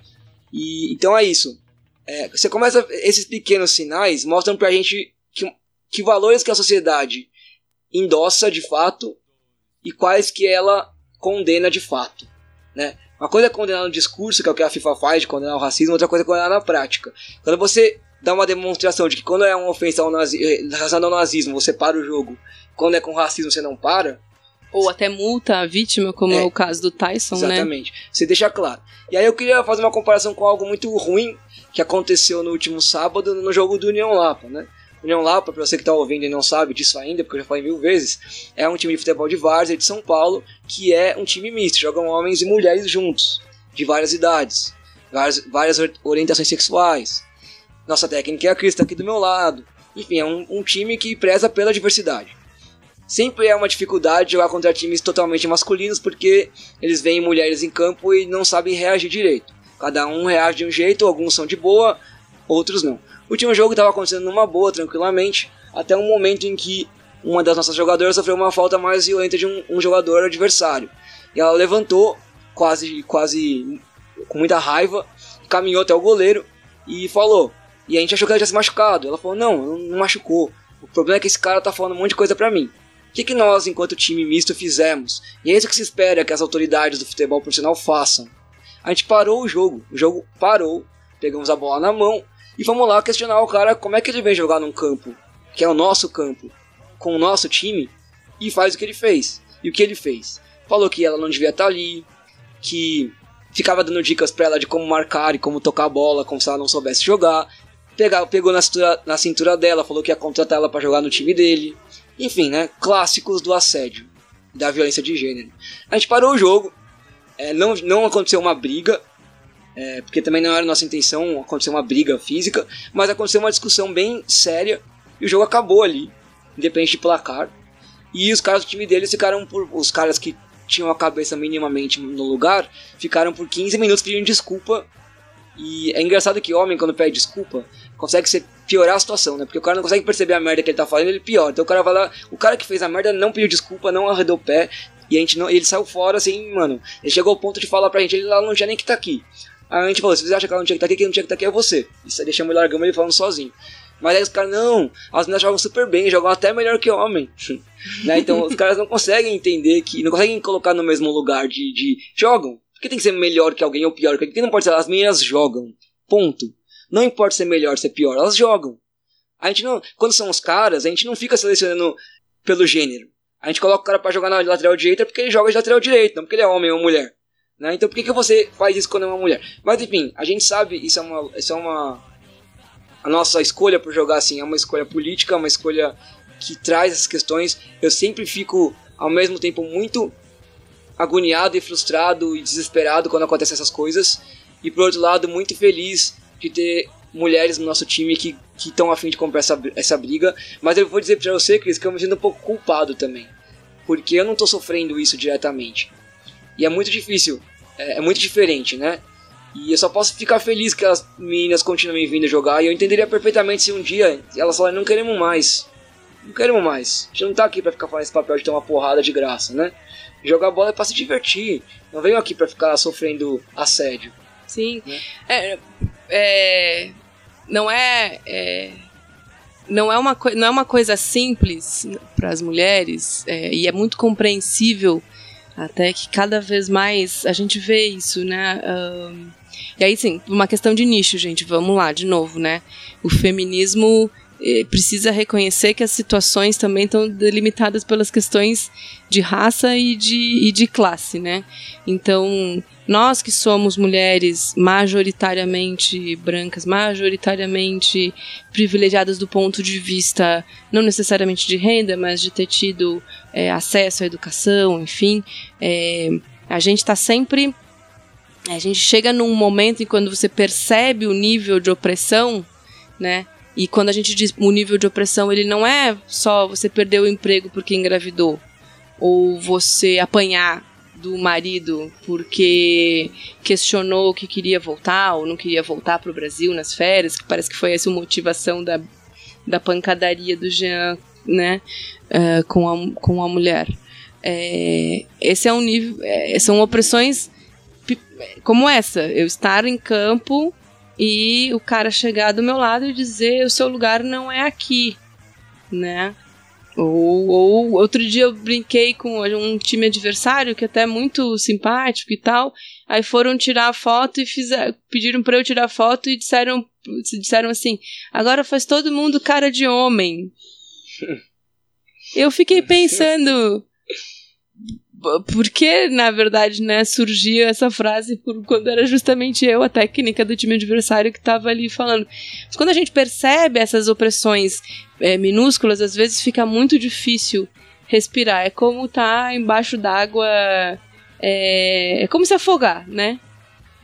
E, então é isso. É, você começa, esses pequenos sinais mostram pra gente que, que valores que a sociedade endossa de fato e quais que ela condena de fato, né? Uma coisa é condenar no discurso, que é o que a FIFA faz, de condenar o racismo, outra coisa é condenar na prática. Quando você dá uma demonstração de que quando é uma ofensa ao nazi, eh, relacionada ao nazismo, você para o jogo, quando é com racismo você não para. Ou até multa a vítima, como é, é o caso do Tyson, exatamente. né? Exatamente. Você deixa claro. E aí eu queria fazer uma comparação com algo muito ruim que aconteceu no último sábado no jogo do União Lapa, né? União Lapa, para você que está ouvindo e não sabe disso ainda, porque eu já falei mil vezes, é um time de futebol de várzea de São Paulo, que é um time misto, jogam homens e mulheres juntos, de várias idades, várias, várias orientações sexuais. Nossa técnica é a Cris, tá aqui do meu lado. Enfim, é um, um time que preza pela diversidade. Sempre é uma dificuldade jogar contra times totalmente masculinos, porque eles veem mulheres em campo e não sabem reagir direito. Cada um reage de um jeito, alguns são de boa, outros não. O último jogo estava acontecendo numa boa, tranquilamente, até um momento em que uma das nossas jogadoras sofreu uma falta mais violenta de um, um jogador adversário. E ela levantou, quase, quase com muita raiva, caminhou até o goleiro e falou. E a gente achou que ela tinha se machucado. Ela falou: Não, não machucou. O problema é que esse cara tá falando um monte de coisa pra mim. O que, que nós, enquanto time misto, fizemos? E é isso que se espera que as autoridades do futebol profissional façam. A gente parou o jogo. O jogo parou. Pegamos a bola na mão e vamos lá questionar o cara como é que ele vem jogar num campo, que é o nosso campo, com o nosso time, e faz o que ele fez. E o que ele fez? Falou que ela não devia estar ali, que ficava dando dicas para ela de como marcar e como tocar a bola, como se ela não soubesse jogar. Pegou, pegou na, cintura, na cintura dela, falou que ia contratar ela para jogar no time dele. Enfim, né? Clássicos do assédio, da violência de gênero. A gente parou o jogo, é, não, não aconteceu uma briga, é, porque também não era nossa intenção acontecer uma briga física, mas aconteceu uma discussão bem séria e o jogo acabou ali, independente de placar. E os caras do time deles ficaram por. Os caras que tinham a cabeça minimamente no lugar ficaram por 15 minutos pedindo desculpa. E é engraçado que homem, quando pede desculpa, consegue ser, piorar a situação, né? Porque o cara não consegue perceber a merda que ele tá fazendo, ele piora. Então o cara vai lá, o cara que fez a merda não pediu desculpa, não arredou o pé, e a gente não, ele saiu fora assim, mano. Ele chegou ao ponto de falar pra gente, ele lá não tinha nem que tá aqui. Aí a gente falou, se você acha que ela não tinha que tá aqui, quem não tinha que tá aqui é você. Isso aí deixamos ele largamos ele falando sozinho. Mas aí os caras, não, as meninas jogam super bem, jogam até melhor que homem. *laughs* né? Então os caras não conseguem entender que. Não conseguem colocar no mesmo lugar de. de jogam. Que tem que ser melhor que alguém ou pior que alguém? Não pode ser. As meninas jogam. Ponto. Não importa ser melhor, ser pior, elas jogam. A gente não. Quando são os caras, a gente não fica selecionando pelo gênero. A gente coloca o cara para jogar na lateral direita porque ele joga de lateral direito, não porque ele é homem ou mulher. Né? Então por que, que você faz isso quando é uma mulher? Mas enfim, a gente sabe, isso é uma, isso é uma a nossa escolha por jogar assim é uma escolha política, uma escolha que traz essas questões. Eu sempre fico, ao mesmo tempo, muito agoniado e frustrado e desesperado quando acontecem essas coisas. E por outro lado, muito feliz de ter mulheres no nosso time que estão afim de comprar essa, essa briga. Mas eu vou dizer pra você, Cris, que eu me sinto um pouco culpado também. Porque eu não tô sofrendo isso diretamente. E é muito difícil, é, é muito diferente, né? E eu só posso ficar feliz que as meninas continuem vindo jogar. E eu entenderia perfeitamente se um dia elas falarem: não queremos mais. Não queremos mais. A gente não tá aqui pra ficar fazendo esse papel de ter uma porrada de graça, né? Jogar bola é pra se divertir. Não venho aqui pra ficar sofrendo assédio. Sim. Né? É, é, não é, é não é uma, não é uma coisa simples para as mulheres é, e é muito compreensível até que cada vez mais a gente vê isso, né? Um, e aí, sim, uma questão de nicho, gente. Vamos lá, de novo, né? O feminismo precisa reconhecer que as situações também estão delimitadas pelas questões de raça e de, e de classe, né? Então, nós que somos mulheres majoritariamente brancas, majoritariamente privilegiadas do ponto de vista não necessariamente de renda, mas de ter tido é, acesso à educação, enfim, é, a gente está sempre a gente chega num momento em quando você percebe o nível de opressão, né? E quando a gente diz o nível de opressão, ele não é só você perder o emprego porque engravidou, ou você apanhar do marido porque questionou que queria voltar ou não queria voltar para o Brasil nas férias, que parece que foi essa a motivação da, da pancadaria do Jean, né, uh, com, a, com a mulher. É, esse é um nível, é, são opressões como essa, eu estar em campo e o cara chegar do meu lado e dizer o seu lugar não é aqui, né? Ou, ou outro dia eu brinquei com um time adversário que até é muito simpático e tal. Aí foram tirar a foto e fizeram, pediram para eu tirar a foto e disseram, disseram assim: agora faz todo mundo cara de homem. *laughs* eu fiquei pensando, porque, na verdade, né, surgia essa frase por, quando era justamente eu, a técnica do time adversário, que estava ali falando. Mas quando a gente percebe essas opressões é, minúsculas, às vezes fica muito difícil respirar. É como estar tá embaixo d'água. É, é como se afogar, né?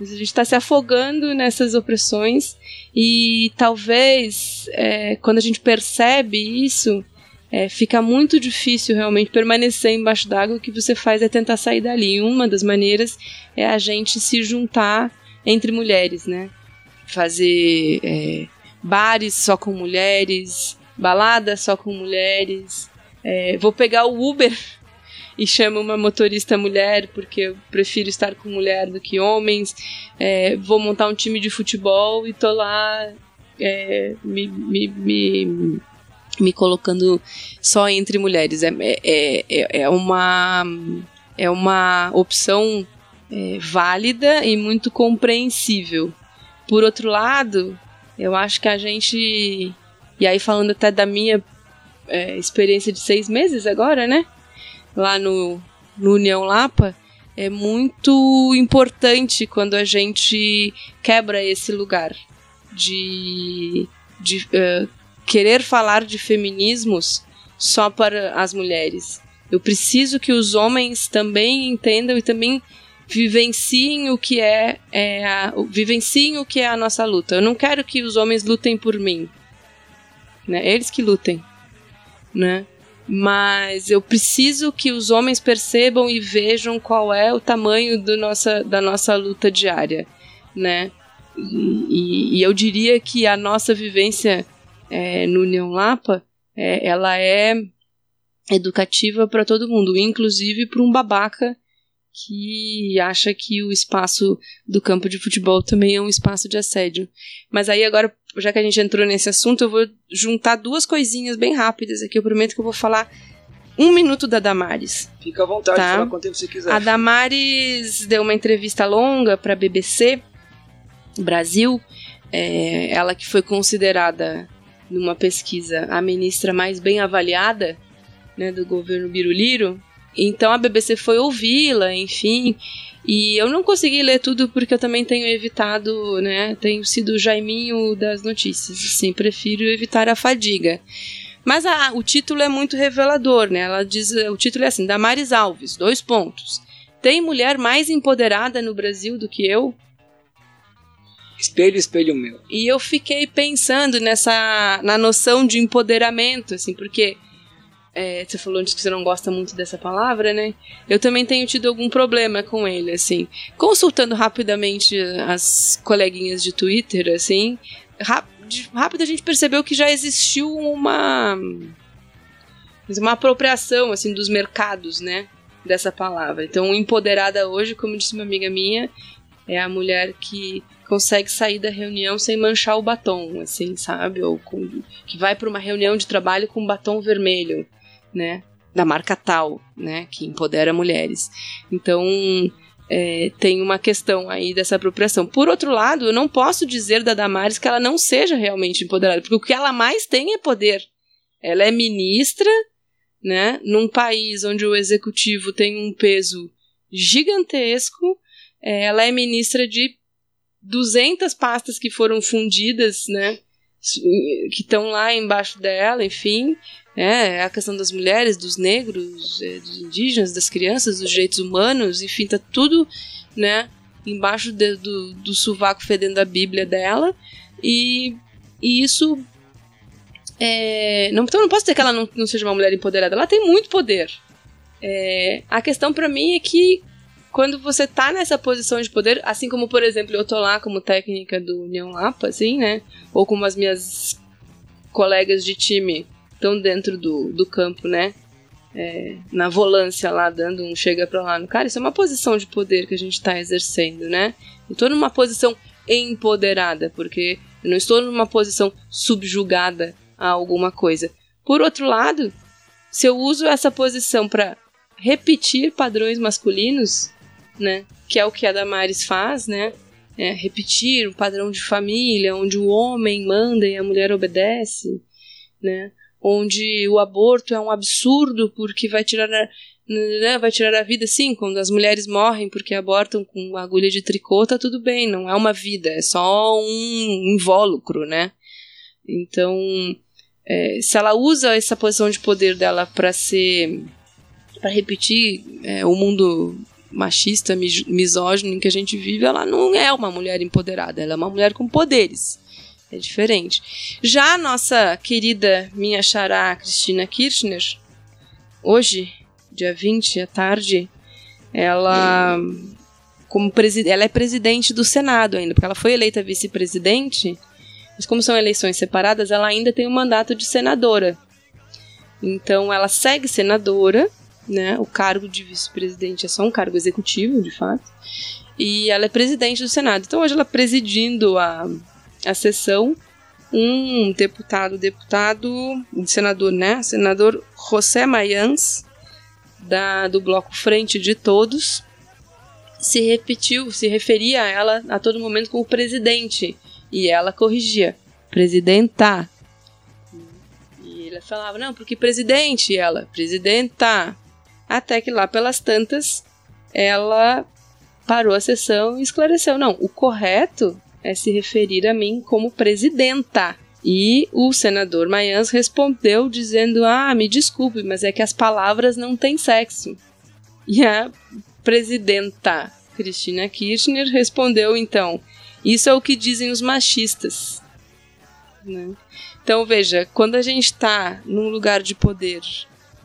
A gente está se afogando nessas opressões e talvez é, quando a gente percebe isso, é, fica muito difícil realmente permanecer embaixo d'água. O que você faz é tentar sair dali. E uma das maneiras é a gente se juntar entre mulheres, né? Fazer é, bares só com mulheres, baladas só com mulheres. É, vou pegar o Uber *laughs* e chamo uma motorista mulher porque eu prefiro estar com mulher do que homens. É, vou montar um time de futebol e tô lá é, me, me, me me colocando só entre mulheres. É, é, é, é uma, é uma opção é, válida e muito compreensível. Por outro lado, eu acho que a gente. E aí, falando até da minha é, experiência de seis meses agora, né? lá no, no União Lapa, é muito importante quando a gente quebra esse lugar de, de uh, querer falar de feminismos só para as mulheres. Eu preciso que os homens também entendam e também vivenciem o que é, é a, vivenciem o que é a nossa luta. Eu não quero que os homens lutem por mim, né? Eles que lutem, né? mas eu preciso que os homens percebam e vejam qual é o tamanho do nossa, da nossa luta diária, né? E, e eu diria que a nossa vivência é, no União Lapa, é, ela é educativa para todo mundo, inclusive para um babaca que acha que o espaço do campo de futebol também é um espaço de assédio. Mas aí agora, já que a gente entrou nesse assunto, eu vou juntar duas coisinhas bem rápidas aqui. Eu prometo que eu vou falar um minuto da Damares. Fica à vontade tá? de falar quanto tempo você quiser. A Damares deu uma entrevista longa para a BBC Brasil. É, ela que foi considerada numa pesquisa a ministra mais bem avaliada né, do governo Biruliro então a BBC foi ouvi-la, enfim. E eu não consegui ler tudo porque eu também tenho evitado, né? Tenho sido o Jaiminho das notícias. Assim, prefiro evitar a fadiga. Mas a, o título é muito revelador, né? Ela diz, o título é assim: Damares Alves, dois pontos. Tem mulher mais empoderada no Brasil do que eu? Espelho, espelho meu. E eu fiquei pensando nessa na noção de empoderamento, assim, porque é, você falou antes que você não gosta muito dessa palavra, né? Eu também tenho tido algum problema com ele, assim. Consultando rapidamente as coleguinhas de Twitter, assim, rápido a gente percebeu que já existiu uma uma apropriação assim dos mercados, né, dessa palavra. Então, empoderada hoje, como disse uma amiga minha, é a mulher que consegue sair da reunião sem manchar o batom, assim, sabe? Ou com, que vai para uma reunião de trabalho com um batom vermelho né? Da marca tal, né? Que empodera mulheres. Então, é, tem uma questão aí dessa apropriação. Por outro lado, eu não posso dizer da Damares que ela não seja realmente empoderada, porque o que ela mais tem é poder. Ela é ministra, né? Num país onde o executivo tem um peso gigantesco. É, ela é ministra de 200 pastas que foram fundidas, né? Que estão lá embaixo dela, enfim. É, é, a questão das mulheres, dos negros, é, dos indígenas, das crianças, dos direitos humanos, enfim, tá tudo, né, embaixo de, do, do sovaco fedendo a Bíblia dela. E, e isso. É, não, então não posso dizer que ela não, não seja uma mulher empoderada, ela tem muito poder. É, a questão para mim é que quando você tá nessa posição de poder, assim como, por exemplo, eu tô lá como técnica do União Lapa, assim, né? Ou como as minhas colegas de time estão dentro do, do campo, né? É, na volância lá, dando um chega pra lá no cara, isso é uma posição de poder que a gente está exercendo, né? Eu tô numa posição empoderada, porque eu não estou numa posição subjugada a alguma coisa. Por outro lado, se eu uso essa posição para repetir padrões masculinos, né? Que é o que a Damares faz, né? É, repetir um padrão de família onde o homem manda e a mulher obedece, né? onde o aborto é um absurdo porque vai tirar a, né, vai tirar a vida sim, quando as mulheres morrem porque abortam com agulha de tricô, tá tudo bem, não é uma vida, é só um invólucro, né? Então, é, se ela usa essa posição de poder dela para ser para repetir é, o mundo machista, misógino em que a gente vive, ela não é uma mulher empoderada, ela é uma mulher com poderes. É diferente. Já a nossa querida minha xará Cristina Kirchner, hoje, dia 20 à tarde, ela como ela é presidente do Senado ainda, porque ela foi eleita vice-presidente, mas como são eleições separadas, ela ainda tem o um mandato de senadora. Então ela segue senadora, né? O cargo de vice-presidente é só um cargo executivo, de fato. E ela é presidente do Senado. Então hoje ela presidindo a a sessão um deputado, deputado, senador, né? Senador José Mayans, da, do bloco Frente de Todos, se repetiu, se referia a ela a todo momento como presidente. E ela corrigia, presidenta. E ele falava, não, porque presidente, e ela, presidenta. Até que lá pelas tantas, ela parou a sessão e esclareceu: não, o correto é se referir a mim como presidenta. E o senador Mayans respondeu dizendo: Ah, me desculpe, mas é que as palavras não têm sexo. E a presidenta Cristina Kirchner respondeu então: Isso é o que dizem os machistas. Né? Então veja, quando a gente está num lugar de poder,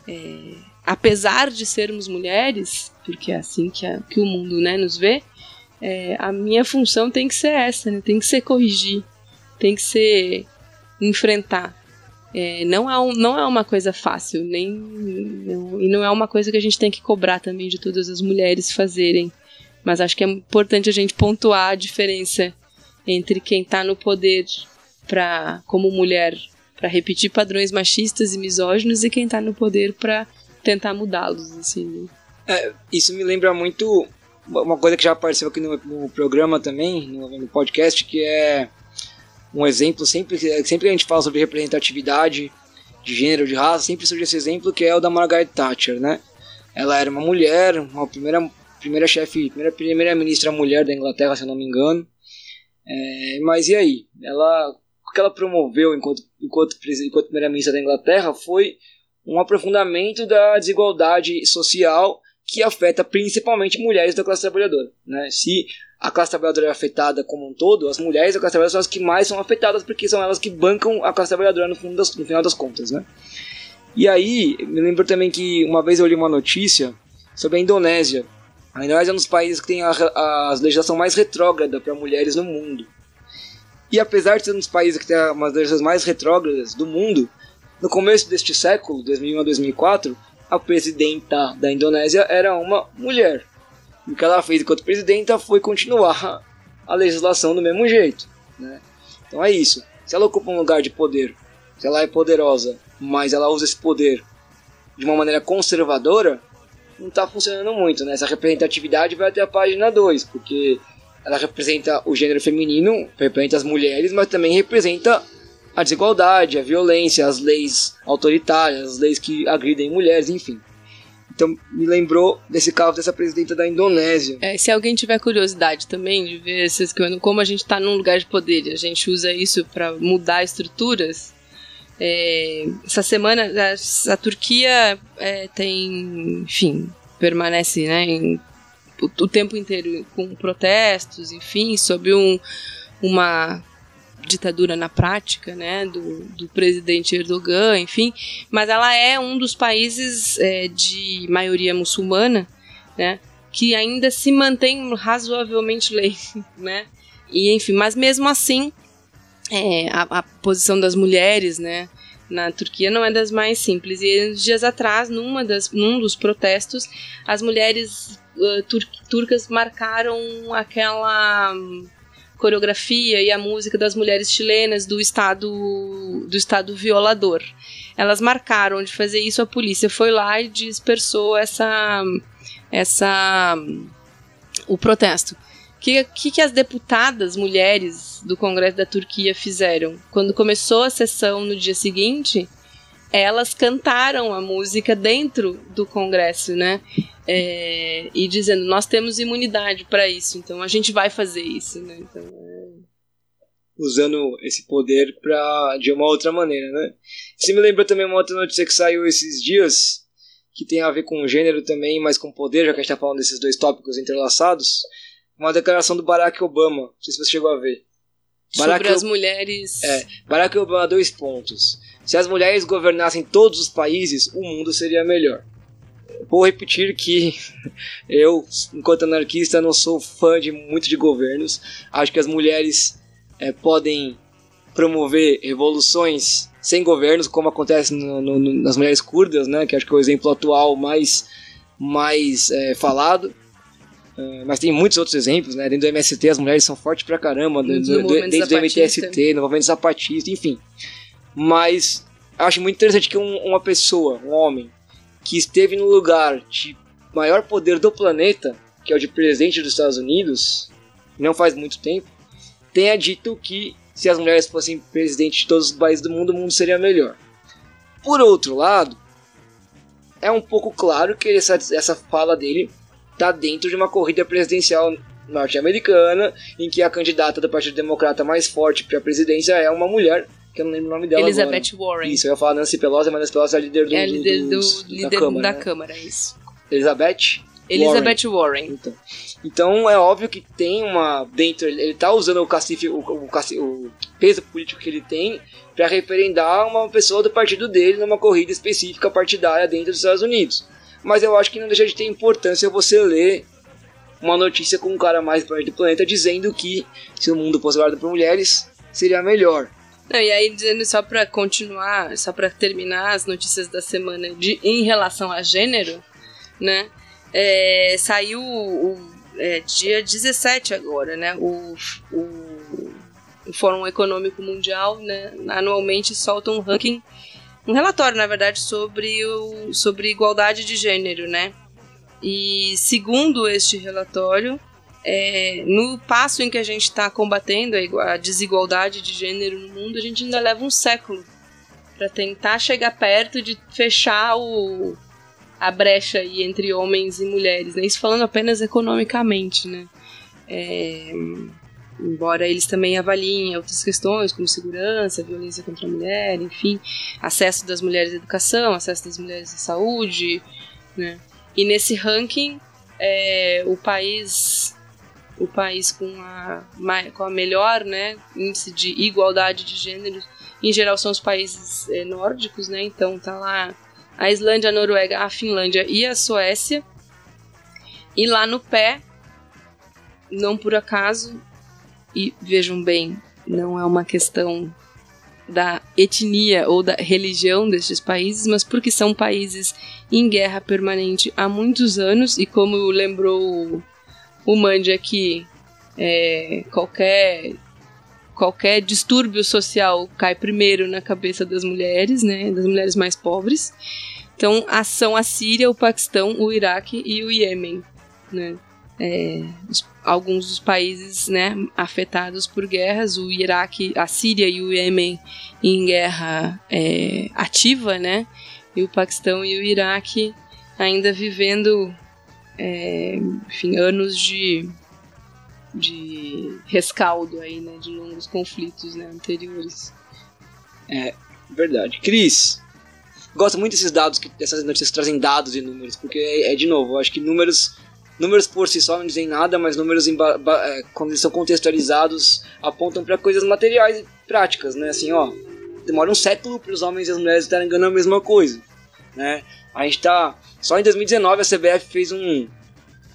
é, apesar de sermos mulheres, porque é assim que, a, que o mundo né, nos vê, é, a minha função tem que ser essa, né? tem que ser corrigir, tem que ser enfrentar. É, não, é um, não é uma coisa fácil, nem não, e não é uma coisa que a gente tem que cobrar também de todas as mulheres fazerem. Mas acho que é importante a gente pontuar a diferença entre quem está no poder para como mulher para repetir padrões machistas e misóginos e quem está no poder para tentar mudá-los assim. Né? É, isso me lembra muito uma coisa que já apareceu aqui no, no programa também, no, no podcast, que é um exemplo, sempre, sempre a gente fala sobre representatividade de gênero, de raça, sempre surge esse exemplo que é o da Margaret Thatcher, né? Ela era uma mulher, uma primeira, primeira chefe, primeira primeira-ministra mulher da Inglaterra, se eu não me engano. É, mas e aí? Ela, o que ela promoveu enquanto, enquanto, enquanto primeira-ministra da Inglaterra foi um aprofundamento da desigualdade social que afeta principalmente mulheres da classe trabalhadora. Né? Se a classe trabalhadora é afetada como um todo, as mulheres da classe trabalhadora são as que mais são afetadas porque são elas que bancam a classe trabalhadora no, das, no final das contas, né? E aí, me lembro também que uma vez eu li uma notícia sobre a Indonésia. A Indonésia é um dos países que tem a, a, legislação mais retrógrada para mulheres no mundo. E apesar de ser um dos países que tem uma das legislações mais retrógradas do mundo, no começo deste século, 2001 a 2004, a presidenta da Indonésia era uma mulher. E o que ela fez enquanto presidenta foi continuar *laughs* a legislação do mesmo jeito. Né? Então é isso. Se ela ocupa um lugar de poder, se ela é poderosa, mas ela usa esse poder de uma maneira conservadora, não está funcionando muito. Né? Essa representatividade vai até a página 2, porque ela representa o gênero feminino, representa as mulheres, mas também representa a desigualdade, a violência, as leis autoritárias, as leis que agridem mulheres, enfim. Então me lembrou desse caso dessa presidenta da Indonésia. É, se alguém tiver curiosidade também de ver esses, como a gente está num lugar de poder a gente usa isso para mudar estruturas. É, essa semana a, a Turquia é, tem, enfim, permanece né, em, o, o, tempo inteiro com protestos, enfim, sob um, uma ditadura na prática, né, do, do presidente Erdogan, enfim, mas ela é um dos países é, de maioria muçulmana, né, que ainda se mantém razoavelmente *laughs* lei, né, e enfim, mas mesmo assim, é, a, a, posição das mulheres, né, na Turquia não é das mais simples. E dias atrás, numa das, num dos protestos, as mulheres uh, tur turcas marcaram aquela coreografia e a música das mulheres chilenas do estado do estado violador. Elas marcaram de fazer isso, a polícia foi lá e dispersou essa essa o protesto. O que, que, que as deputadas mulheres do Congresso da Turquia fizeram? Quando começou a sessão no dia seguinte, elas cantaram a música dentro do Congresso, né? É, e dizendo, nós temos imunidade para isso, então a gente vai fazer isso, né? Então, é... Usando esse poder pra, de uma outra maneira, né? Você me lembrou também uma outra notícia que saiu esses dias, que tem a ver com gênero também, mas com poder, já que a gente está falando desses dois tópicos entrelaçados. Uma declaração do Barack Obama, não sei se você chegou a ver. Barack Sobre as mulheres. É, Barack Obama, dois pontos. Se as mulheres governassem todos os países, o mundo seria melhor. Vou repetir que *laughs* eu, enquanto anarquista, não sou fã de muito de governos. Acho que as mulheres é, podem promover revoluções sem governos, como acontece no, no, nas mulheres curdas, né? Que acho que é o exemplo atual mais, mais é, falado. Uh, mas tem muitos outros exemplos, né? Dentro do MST as mulheres são fortes pra caramba, dentro do, dentro do MTST, no movimento zapatista, enfim. Mas acho muito interessante que um, uma pessoa, um homem, que esteve no lugar de maior poder do planeta, que é o de presidente dos Estados Unidos, não faz muito tempo, tenha dito que se as mulheres fossem presidentes de todos os países do mundo, o mundo seria melhor. Por outro lado, é um pouco claro que essa, essa fala dele tá dentro de uma corrida presidencial norte-americana, em que a candidata do Partido Democrata mais forte para a presidência é uma mulher, que eu não lembro o nome dela Elizabeth agora. Warren. Isso, eu ia falar Nancy Pelosi, mas Nancy Pelosi é a líder do, é a líder do, do, líder da Câmara. da né? Câmara, isso. Elizabeth? Elizabeth Warren. Então, então é óbvio que tem uma dentro ele, ele tá usando o cacife o, o, o peso político que ele tem para referendar uma pessoa do partido dele numa corrida específica partidária dentro dos Estados Unidos. Mas eu acho que não deixa de ter importância você ler uma notícia com um cara mais importante do planeta dizendo que se o mundo fosse guardado por mulheres seria melhor. Não, e aí, dizendo só pra continuar, só pra terminar as notícias da semana de, em relação a gênero, né? é, saiu o, é, dia 17 agora, né? O, o, o Fórum Econômico Mundial, né? Anualmente solta um ranking, um relatório, na verdade, sobre, o, sobre igualdade de gênero, né? E segundo este relatório, é, no passo em que a gente está combatendo a, igua- a desigualdade de gênero no mundo, a gente ainda leva um século para tentar chegar perto de fechar o, a brecha aí entre homens e mulheres, né? Isso falando apenas economicamente, né? É, embora eles também avaliem outras questões como segurança, violência contra a mulher, enfim, acesso das mulheres à educação, acesso das mulheres à saúde, né? E nesse ranking, é, o país o país com a, com a melhor né, índice de igualdade de gênero, em geral são os países eh, nórdicos, né? Então tá lá a Islândia, a Noruega, a Finlândia e a Suécia. E lá no pé, não por acaso, e vejam bem, não é uma questão da etnia ou da religião destes países, mas porque são países em guerra permanente há muitos anos e como lembrou o- o Mandy aqui, é, qualquer qualquer distúrbio social cai primeiro na cabeça das mulheres, né, das mulheres mais pobres. Então, a- a Síria, o Paquistão, o Iraque e o Iêmen, né? É, alguns dos países, né, afetados por guerras, o Iraque, a Síria e o Iêmen em guerra é, ativa, né? E o Paquistão e o Iraque ainda vivendo, é, enfim, anos de de rescaldo aí, né, de longos conflitos, né, anteriores. Verdade. Cris, gosto muito desses dados, que, dessas notícias trazem dados e números, porque é, é, de novo, eu acho que números, números por si só não dizem nada, mas números é, quando eles são contextualizados apontam para coisas materiais e práticas, né? Assim, ó, demora um século para os homens e as mulheres estarem ganhando a mesma coisa, né? A gente tá só em 2019 a CBF fez um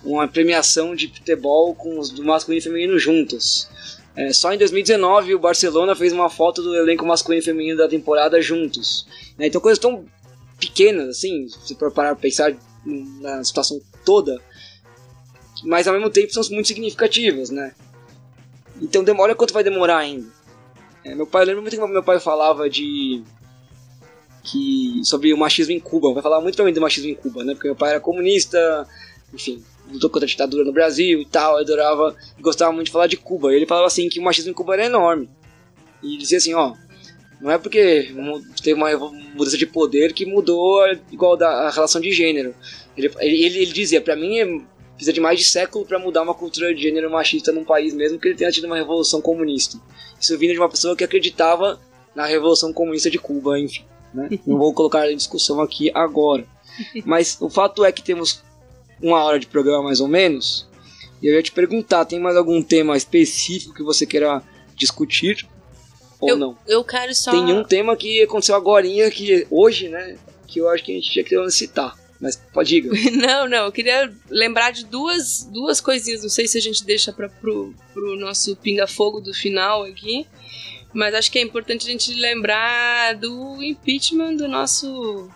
uma premiação de futebol com os do masculino e feminino juntos. É, só em 2019 o Barcelona fez uma foto do elenco masculino e feminino da temporada juntos. né? Então coisas tão pequenas assim, se for parar pra pensar na situação toda, mas ao mesmo tempo são muito significativas, né? Então demora quanto vai demorar ainda. É, meu pai, eu lembro muito que meu pai falava de que sobre o machismo em Cuba. Vai falar muito pra mim do machismo em Cuba, né? Porque meu pai era comunista, enfim, lutou contra a ditadura no Brasil e tal, eu adorava gostava muito de falar de Cuba. E ele falava assim que o machismo em Cuba era enorme. E dizia assim, ó, não é porque teve uma mudança de poder que mudou a a relação de gênero. Ele, ele, ele dizia, pra mim precisa de mais de século pra mudar uma cultura de gênero machista num país mesmo que ele tenha tido uma revolução comunista. Isso vindo de uma pessoa que acreditava na revolução comunista de Cuba, enfim. Né? Não vou colocar em discussão aqui agora. *laughs* Mas o fato é que temos uma hora de programa mais ou menos. E eu ia te perguntar, tem mais algum tema específico que você queira discutir? Ou eu, não? Eu quero só. Tem um tema que aconteceu agora, que hoje, né? Que eu acho que a gente tinha que citar. Mas pode diga. *laughs* Não, não, eu queria lembrar de duas, duas coisinhas. Não sei se a gente deixa para pro, pro nosso pinga-fogo do final aqui. Mas acho que é importante a gente lembrar do impeachment do nosso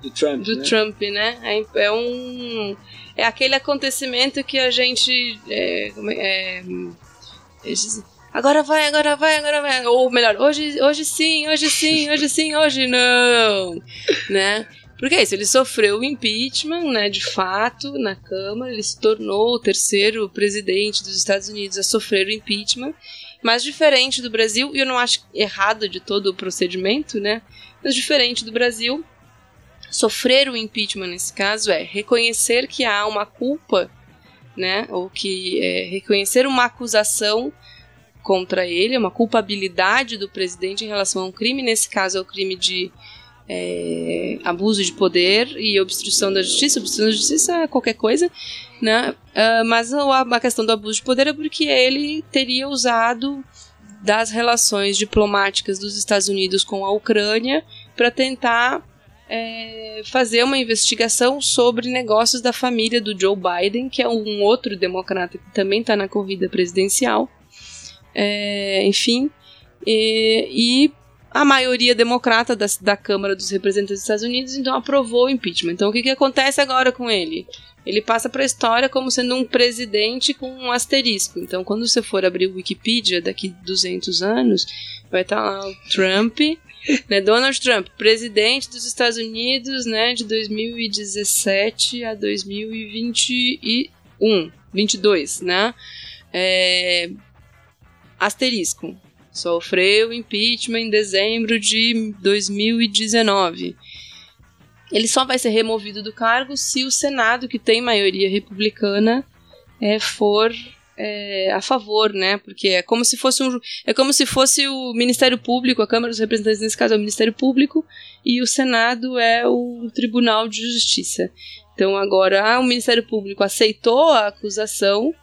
Do Trump. do né? Trump, né? É, é um é aquele acontecimento que a gente é, é, é, agora vai, agora vai, agora vai, ou melhor, hoje, hoje sim, hoje sim, *laughs* hoje sim, hoje não, né? Porque é isso, ele sofreu o impeachment, né, de fato, na Câmara, ele se tornou o terceiro presidente dos Estados Unidos a sofrer o impeachment, mas diferente do Brasil, e eu não acho errado de todo o procedimento, né, mas diferente do Brasil, Sofrer o impeachment nesse caso é reconhecer que há uma culpa, né? Ou que é, reconhecer uma acusação contra ele, uma culpabilidade do presidente em relação a um crime, nesse caso é o crime de é, abuso de poder e obstrução da justiça. Obstrução da justiça é qualquer coisa, né? Uh, mas a, questão do abuso de poder é porque ele teria usado das relações diplomáticas dos Estados Unidos com a Ucrânia para tentar é, fazer uma investigação sobre negócios da família do Joe Biden, que é um outro democrata que também está na corrida presidencial. É, enfim, e, e, a maioria democrata da, da Câmara dos Representantes dos Estados Unidos então aprovou o impeachment. Então o que, que acontece agora com ele? Ele passa para a história como sendo um presidente com um asterisco. Então, quando você for abrir o Wikipedia daqui 200 anos, vai estar tá lá o Trump né, Donald Trump, presidente dos Estados Unidos, né, de 2017 a 2021, 22, né? É, asterisco. Sofreu impeachment em dezembro de 2019. Ele só vai ser removido do cargo se o Senado, que tem maioria republicana, é, for é, a favor, né? Porque é como se fosse um, é como se fosse o Ministério Público, a Câmara dos Representantes nesse caso é o Ministério Público e o Senado é o Tribunal de Justiça. Então agora ah, o Ministério Público aceitou a acusação,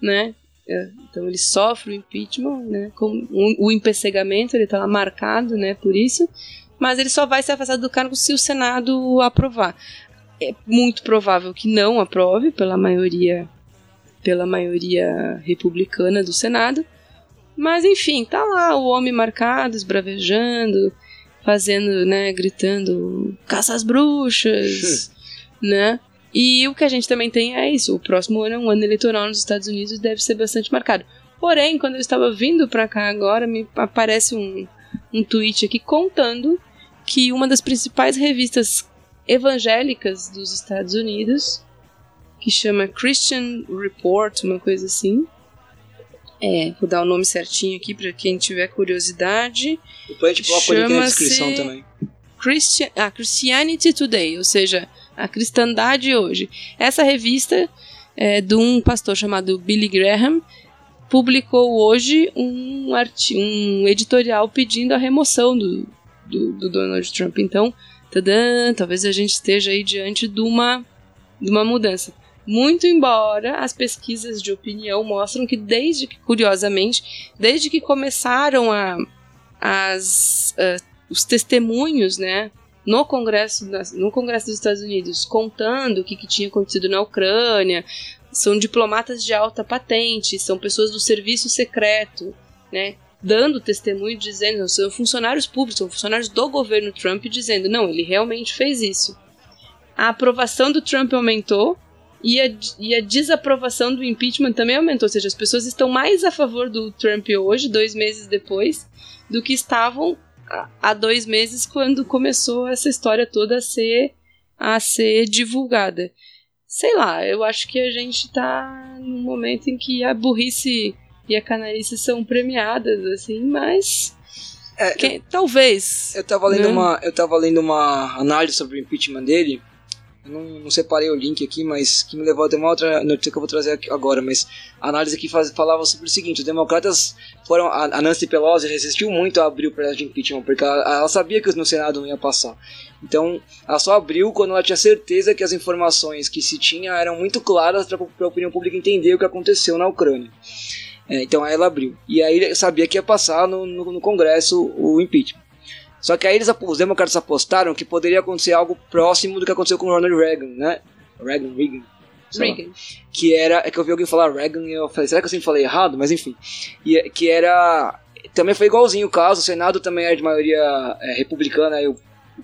né? É, então ele sofre o impeachment, né? Com o, o empecegamento, ele está lá marcado, né? Por isso, mas ele só vai ser afastado do cargo se o Senado aprovar. É muito provável que não aprove pela maioria pela maioria republicana do Senado. Mas enfim, tá lá o homem marcado, esbravejando, fazendo, né, gritando caça às bruxas, né? E o que a gente também tem é isso, o próximo ano é um ano eleitoral nos Estados Unidos e deve ser bastante marcado. Porém, quando eu estava vindo para cá agora, me aparece um, um tweet aqui contando que uma das principais revistas evangélicas dos Estados Unidos que chama Christian Report, uma coisa assim. É, vou dar o nome certinho aqui para quem tiver curiosidade. Depois a gente coloca na descrição também. Christian, ah, Christianity Today, ou seja, a cristandade hoje. Essa revista é de um pastor chamado Billy Graham publicou hoje um, um editorial pedindo a remoção do, do, do Donald Trump. Então, tadã, talvez a gente esteja aí diante de uma, de uma mudança. Muito embora as pesquisas de opinião mostram que desde que, curiosamente, desde que começaram a, as, uh, os testemunhos, né, no Congresso, no Congresso dos Estados Unidos, contando o que, que tinha acontecido na Ucrânia, são diplomatas de alta patente, são pessoas do serviço secreto, né, dando testemunho dizendo, são funcionários públicos, são funcionários do governo Trump dizendo, não, ele realmente fez isso. A aprovação do Trump aumentou, e a, e a desaprovação do impeachment também aumentou, ou seja, as pessoas estão mais a favor do Trump hoje, dois meses depois, do que estavam há dois meses quando começou essa história toda a ser, a ser divulgada. Sei lá, eu acho que a gente tá num momento em que a burrice e a canalice são premiadas, assim, mas. É, eu, talvez. Eu tava lendo né? uma. Eu tava lendo uma análise sobre o impeachment dele não, não, separei o link aqui, mas que me levou até uma outra notícia que eu vou trazer agora. Mas a análise aqui faz, falava sobre o seguinte: os democratas foram. A Nancy Pelosi resistiu muito a abrir o processo de impeachment, porque ela, ela, sabia que no Senado não ia passar. Então, ela só abriu quando ela tinha certeza que as informações que se tinha eram muito claras para a opinião pública entender o que aconteceu na Ucrânia. É, então, aí ela abriu. E aí sabia que ia passar no, no, no Congresso o impeachment. Só que aí eles, os democratas apostaram que poderia acontecer algo próximo do que aconteceu com Ronald Reagan, né? Reagan, Reagan. Reagan. Que era. É que eu vi alguém falar Reagan e eu falei, será que eu sempre falei errado? Mas enfim. E, que era. Também foi igualzinho o caso, o Senado também é de maioria é, republicana, e o,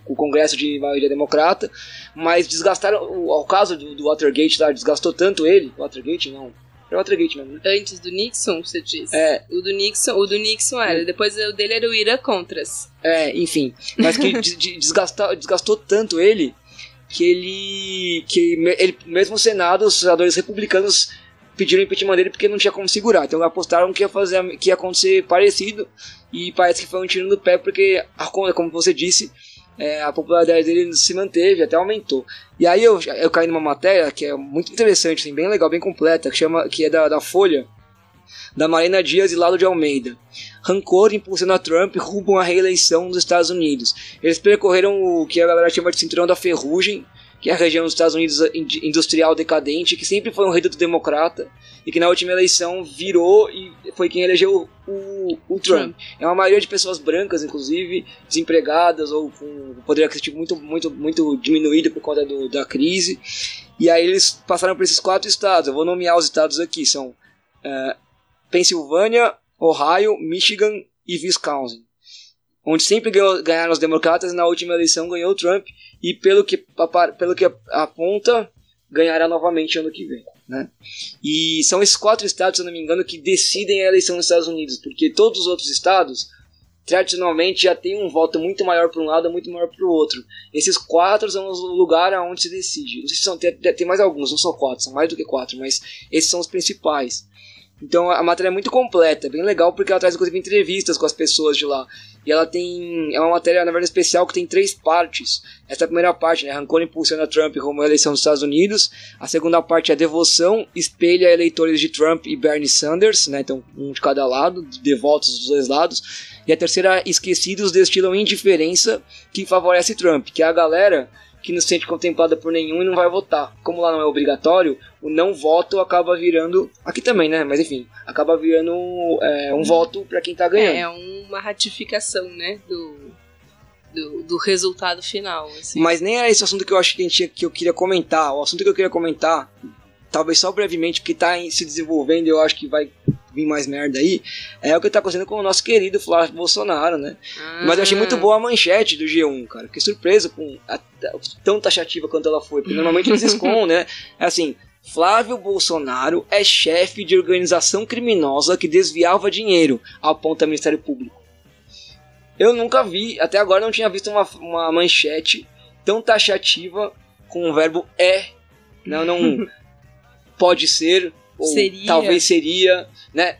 o Congresso de maioria democrata, mas desgastaram. O, o caso do, do Watergate lá desgastou tanto ele. Watergate não é o Watergate mesmo. Né? Antes do Nixon, você disse? É. O do Nixon, o do Nixon era. É. Depois o dele era o Ira Contras. É, enfim. Mas que desgastou, desgastou tanto ele que ele. que ele, mesmo o Senado, os senadores republicanos pediram o impeachment dele porque não tinha como segurar. Então apostaram que ia, fazer, que ia acontecer parecido. E parece que foi um tiro no pé, porque, como você disse, é, a popularidade dele se manteve, até aumentou. E aí eu, eu caí numa matéria que é muito interessante, assim, bem legal, bem completa, que, chama, que é da, da Folha, da Marina Dias e Lado de Almeida. Rancor impulsiona Trump rumo à reeleição dos Estados Unidos. Eles percorreram o que a galera chama de cinturão da ferrugem, que é a região dos Estados Unidos industrial decadente, que sempre foi um reduto democrata e que na última eleição virou e foi quem elegeu o, o Trump. É uma maioria de pessoas brancas, inclusive, desempregadas ou com poder aquisitivo muito, muito, muito diminuído por conta do, da crise. E aí eles passaram por esses quatro estados. Eu vou nomear os estados aqui: são uh, Pensilvânia, Ohio, Michigan e Wisconsin onde sempre ganharam os democratas, na última eleição ganhou o Trump, e pelo que, pelo que aponta, ganhará novamente ano que vem. Né? E são esses quatro estados, se não me engano, que decidem a eleição nos Estados Unidos, porque todos os outros estados, tradicionalmente, já têm um voto muito maior para um lado muito maior para o outro. Esses quatro são os lugares onde se decide. Não sei se são, tem, tem mais alguns, não são quatro, são mais do que quatro, mas esses são os principais. Então a matéria é muito completa, bem legal porque ela traz inclusive entrevistas com as pessoas de lá. E ela tem. É uma matéria, na verdade, especial que tem três partes. Essa é a primeira parte, né? Rancor impulsiona Trump como a eleição dos Estados Unidos. A segunda parte é devoção, espelha eleitores de Trump e Bernie Sanders, né? Então, um de cada lado, devotos dos dois lados. E a terceira, esquecidos destilam indiferença que favorece Trump, que é a galera que não se sente contemplada por nenhum e não vai votar. Como lá não é obrigatório, o não voto acaba virando. Aqui também, né? Mas enfim, acaba virando é, um voto para quem tá ganhando. É, é uma ratificação, né? Do, do, do resultado final. Assim. Mas nem era esse o assunto que eu acho que, a gente, que eu queria comentar. O assunto que eu queria comentar, talvez só brevemente, porque tá se desenvolvendo eu acho que vai vir mais merda aí, é o que tá acontecendo com o nosso querido Flávio Bolsonaro, né? Ah. Mas eu achei muito boa a manchete do G1, cara. Fiquei surpreso com a, a, tão taxativa quanto ela foi, porque normalmente eles *laughs* escondem, né? É assim, Flávio Bolsonaro é chefe de organização criminosa que desviava dinheiro, aponta o Ministério Público. Eu nunca vi, até agora não tinha visto uma, uma manchete tão taxativa com o verbo é. Não, não *laughs* pode ser, ou seria. talvez seria, né?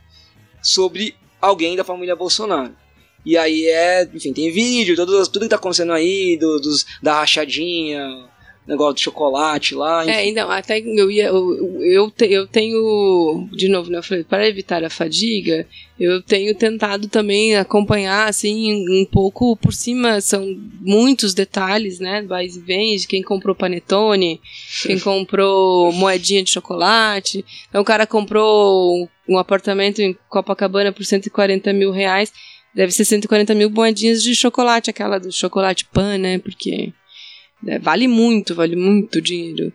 Sobre alguém da família Bolsonaro. E aí é, enfim, tem vídeo, tudo, tudo que tá acontecendo aí, do, dos, da rachadinha, negócio de chocolate lá. É, enfim. É, então, até eu ia. Eu, eu, te, eu tenho. De novo, né? Eu falei, para evitar a fadiga, eu tenho tentado também acompanhar, assim, um pouco por cima. São muitos detalhes, né? Vais e vens, quem comprou panetone, quem *laughs* comprou moedinha de chocolate. Então, o cara comprou um apartamento em Copacabana por 140 mil reais. Deve ser 140 mil moedinhas de chocolate, aquela do chocolate pan, né? Porque né? Vale muito, vale muito dinheiro.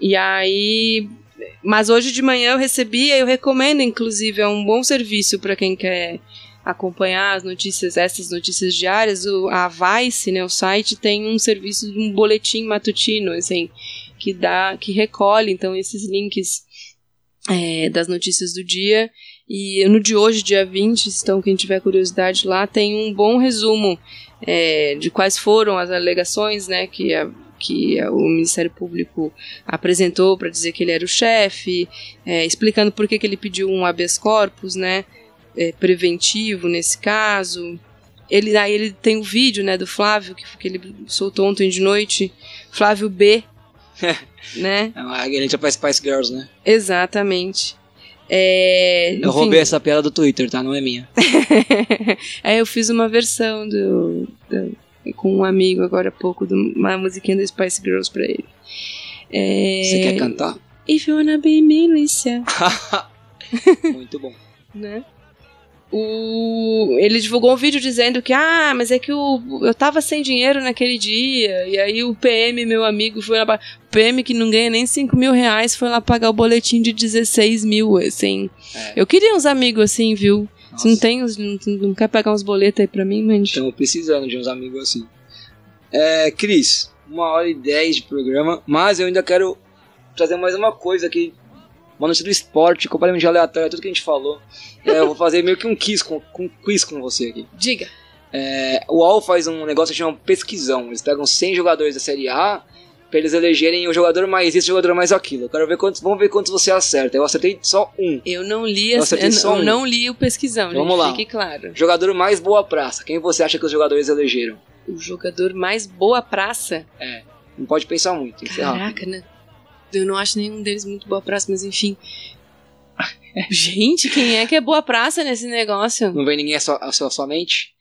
E aí. Mas hoje de manhã eu recebi, eu recomendo, inclusive, é um bom serviço para quem quer acompanhar as notícias, essas notícias diárias. O, a Vice, né, o site, tem um serviço, um boletim matutino, assim, que dá, que recolhe, então, esses links é, das notícias do dia. E no de hoje, dia 20, então quem tiver curiosidade lá, tem um bom resumo é, de quais foram as alegações né, que, a, que a, o Ministério Público apresentou para dizer que ele era o chefe, é, explicando por que, que ele pediu um habeas corpus né, é, preventivo nesse caso. Ele, aí ele tem o um vídeo né, do Flávio, que, que ele soltou ontem de noite, Flávio B. *laughs* né? É uma para Spice Girls, né? Exatamente. É, eu roubei essa piada do Twitter, tá? Não é minha. *laughs* é, eu fiz uma versão do, do, com um amigo agora há pouco, de uma musiquinha do Spice Girls pra ele. É, Você quer cantar? If you wanna be milícia. *laughs* *laughs* Muito bom. né? O, ele divulgou um vídeo dizendo que, ah, mas é que o, eu tava sem dinheiro naquele dia, e aí o PM, meu amigo, foi lá. O PM que não ganha nem 5 mil reais foi lá pagar o boletim de 16 mil, assim. É. Eu queria uns amigos assim, viu? Você não tem, não, não quer pegar uns boletos aí pra mim, mas. Estamos precisando de uns amigos assim. É, Cris, uma hora e dez de programa, mas eu ainda quero trazer mais uma coisa aqui uma notícia do esporte, completamente aleatória, tudo que a gente falou. É, eu vou fazer meio que um quiz com, com, quiz com você aqui. Diga. É, o UOL faz um negócio que chama pesquisão. Eles pegam 100 jogadores da Série A pra eles elegerem o jogador mais isso, o jogador mais aquilo. Eu quero ver quantos, vamos ver quantos você acerta. Eu acertei só um. Eu não li, eu acertei só um. não li o pesquisão, Vamos lá. Fique claro. Jogador mais boa praça. Quem você acha que os jogadores elegeram? O jogador mais boa praça? É. Não pode pensar muito. Caraca, né? Eu não acho nenhum deles muito boa praça, mas enfim. Gente, quem é que é boa praça nesse negócio? Não vem ninguém à sua, sua, mente?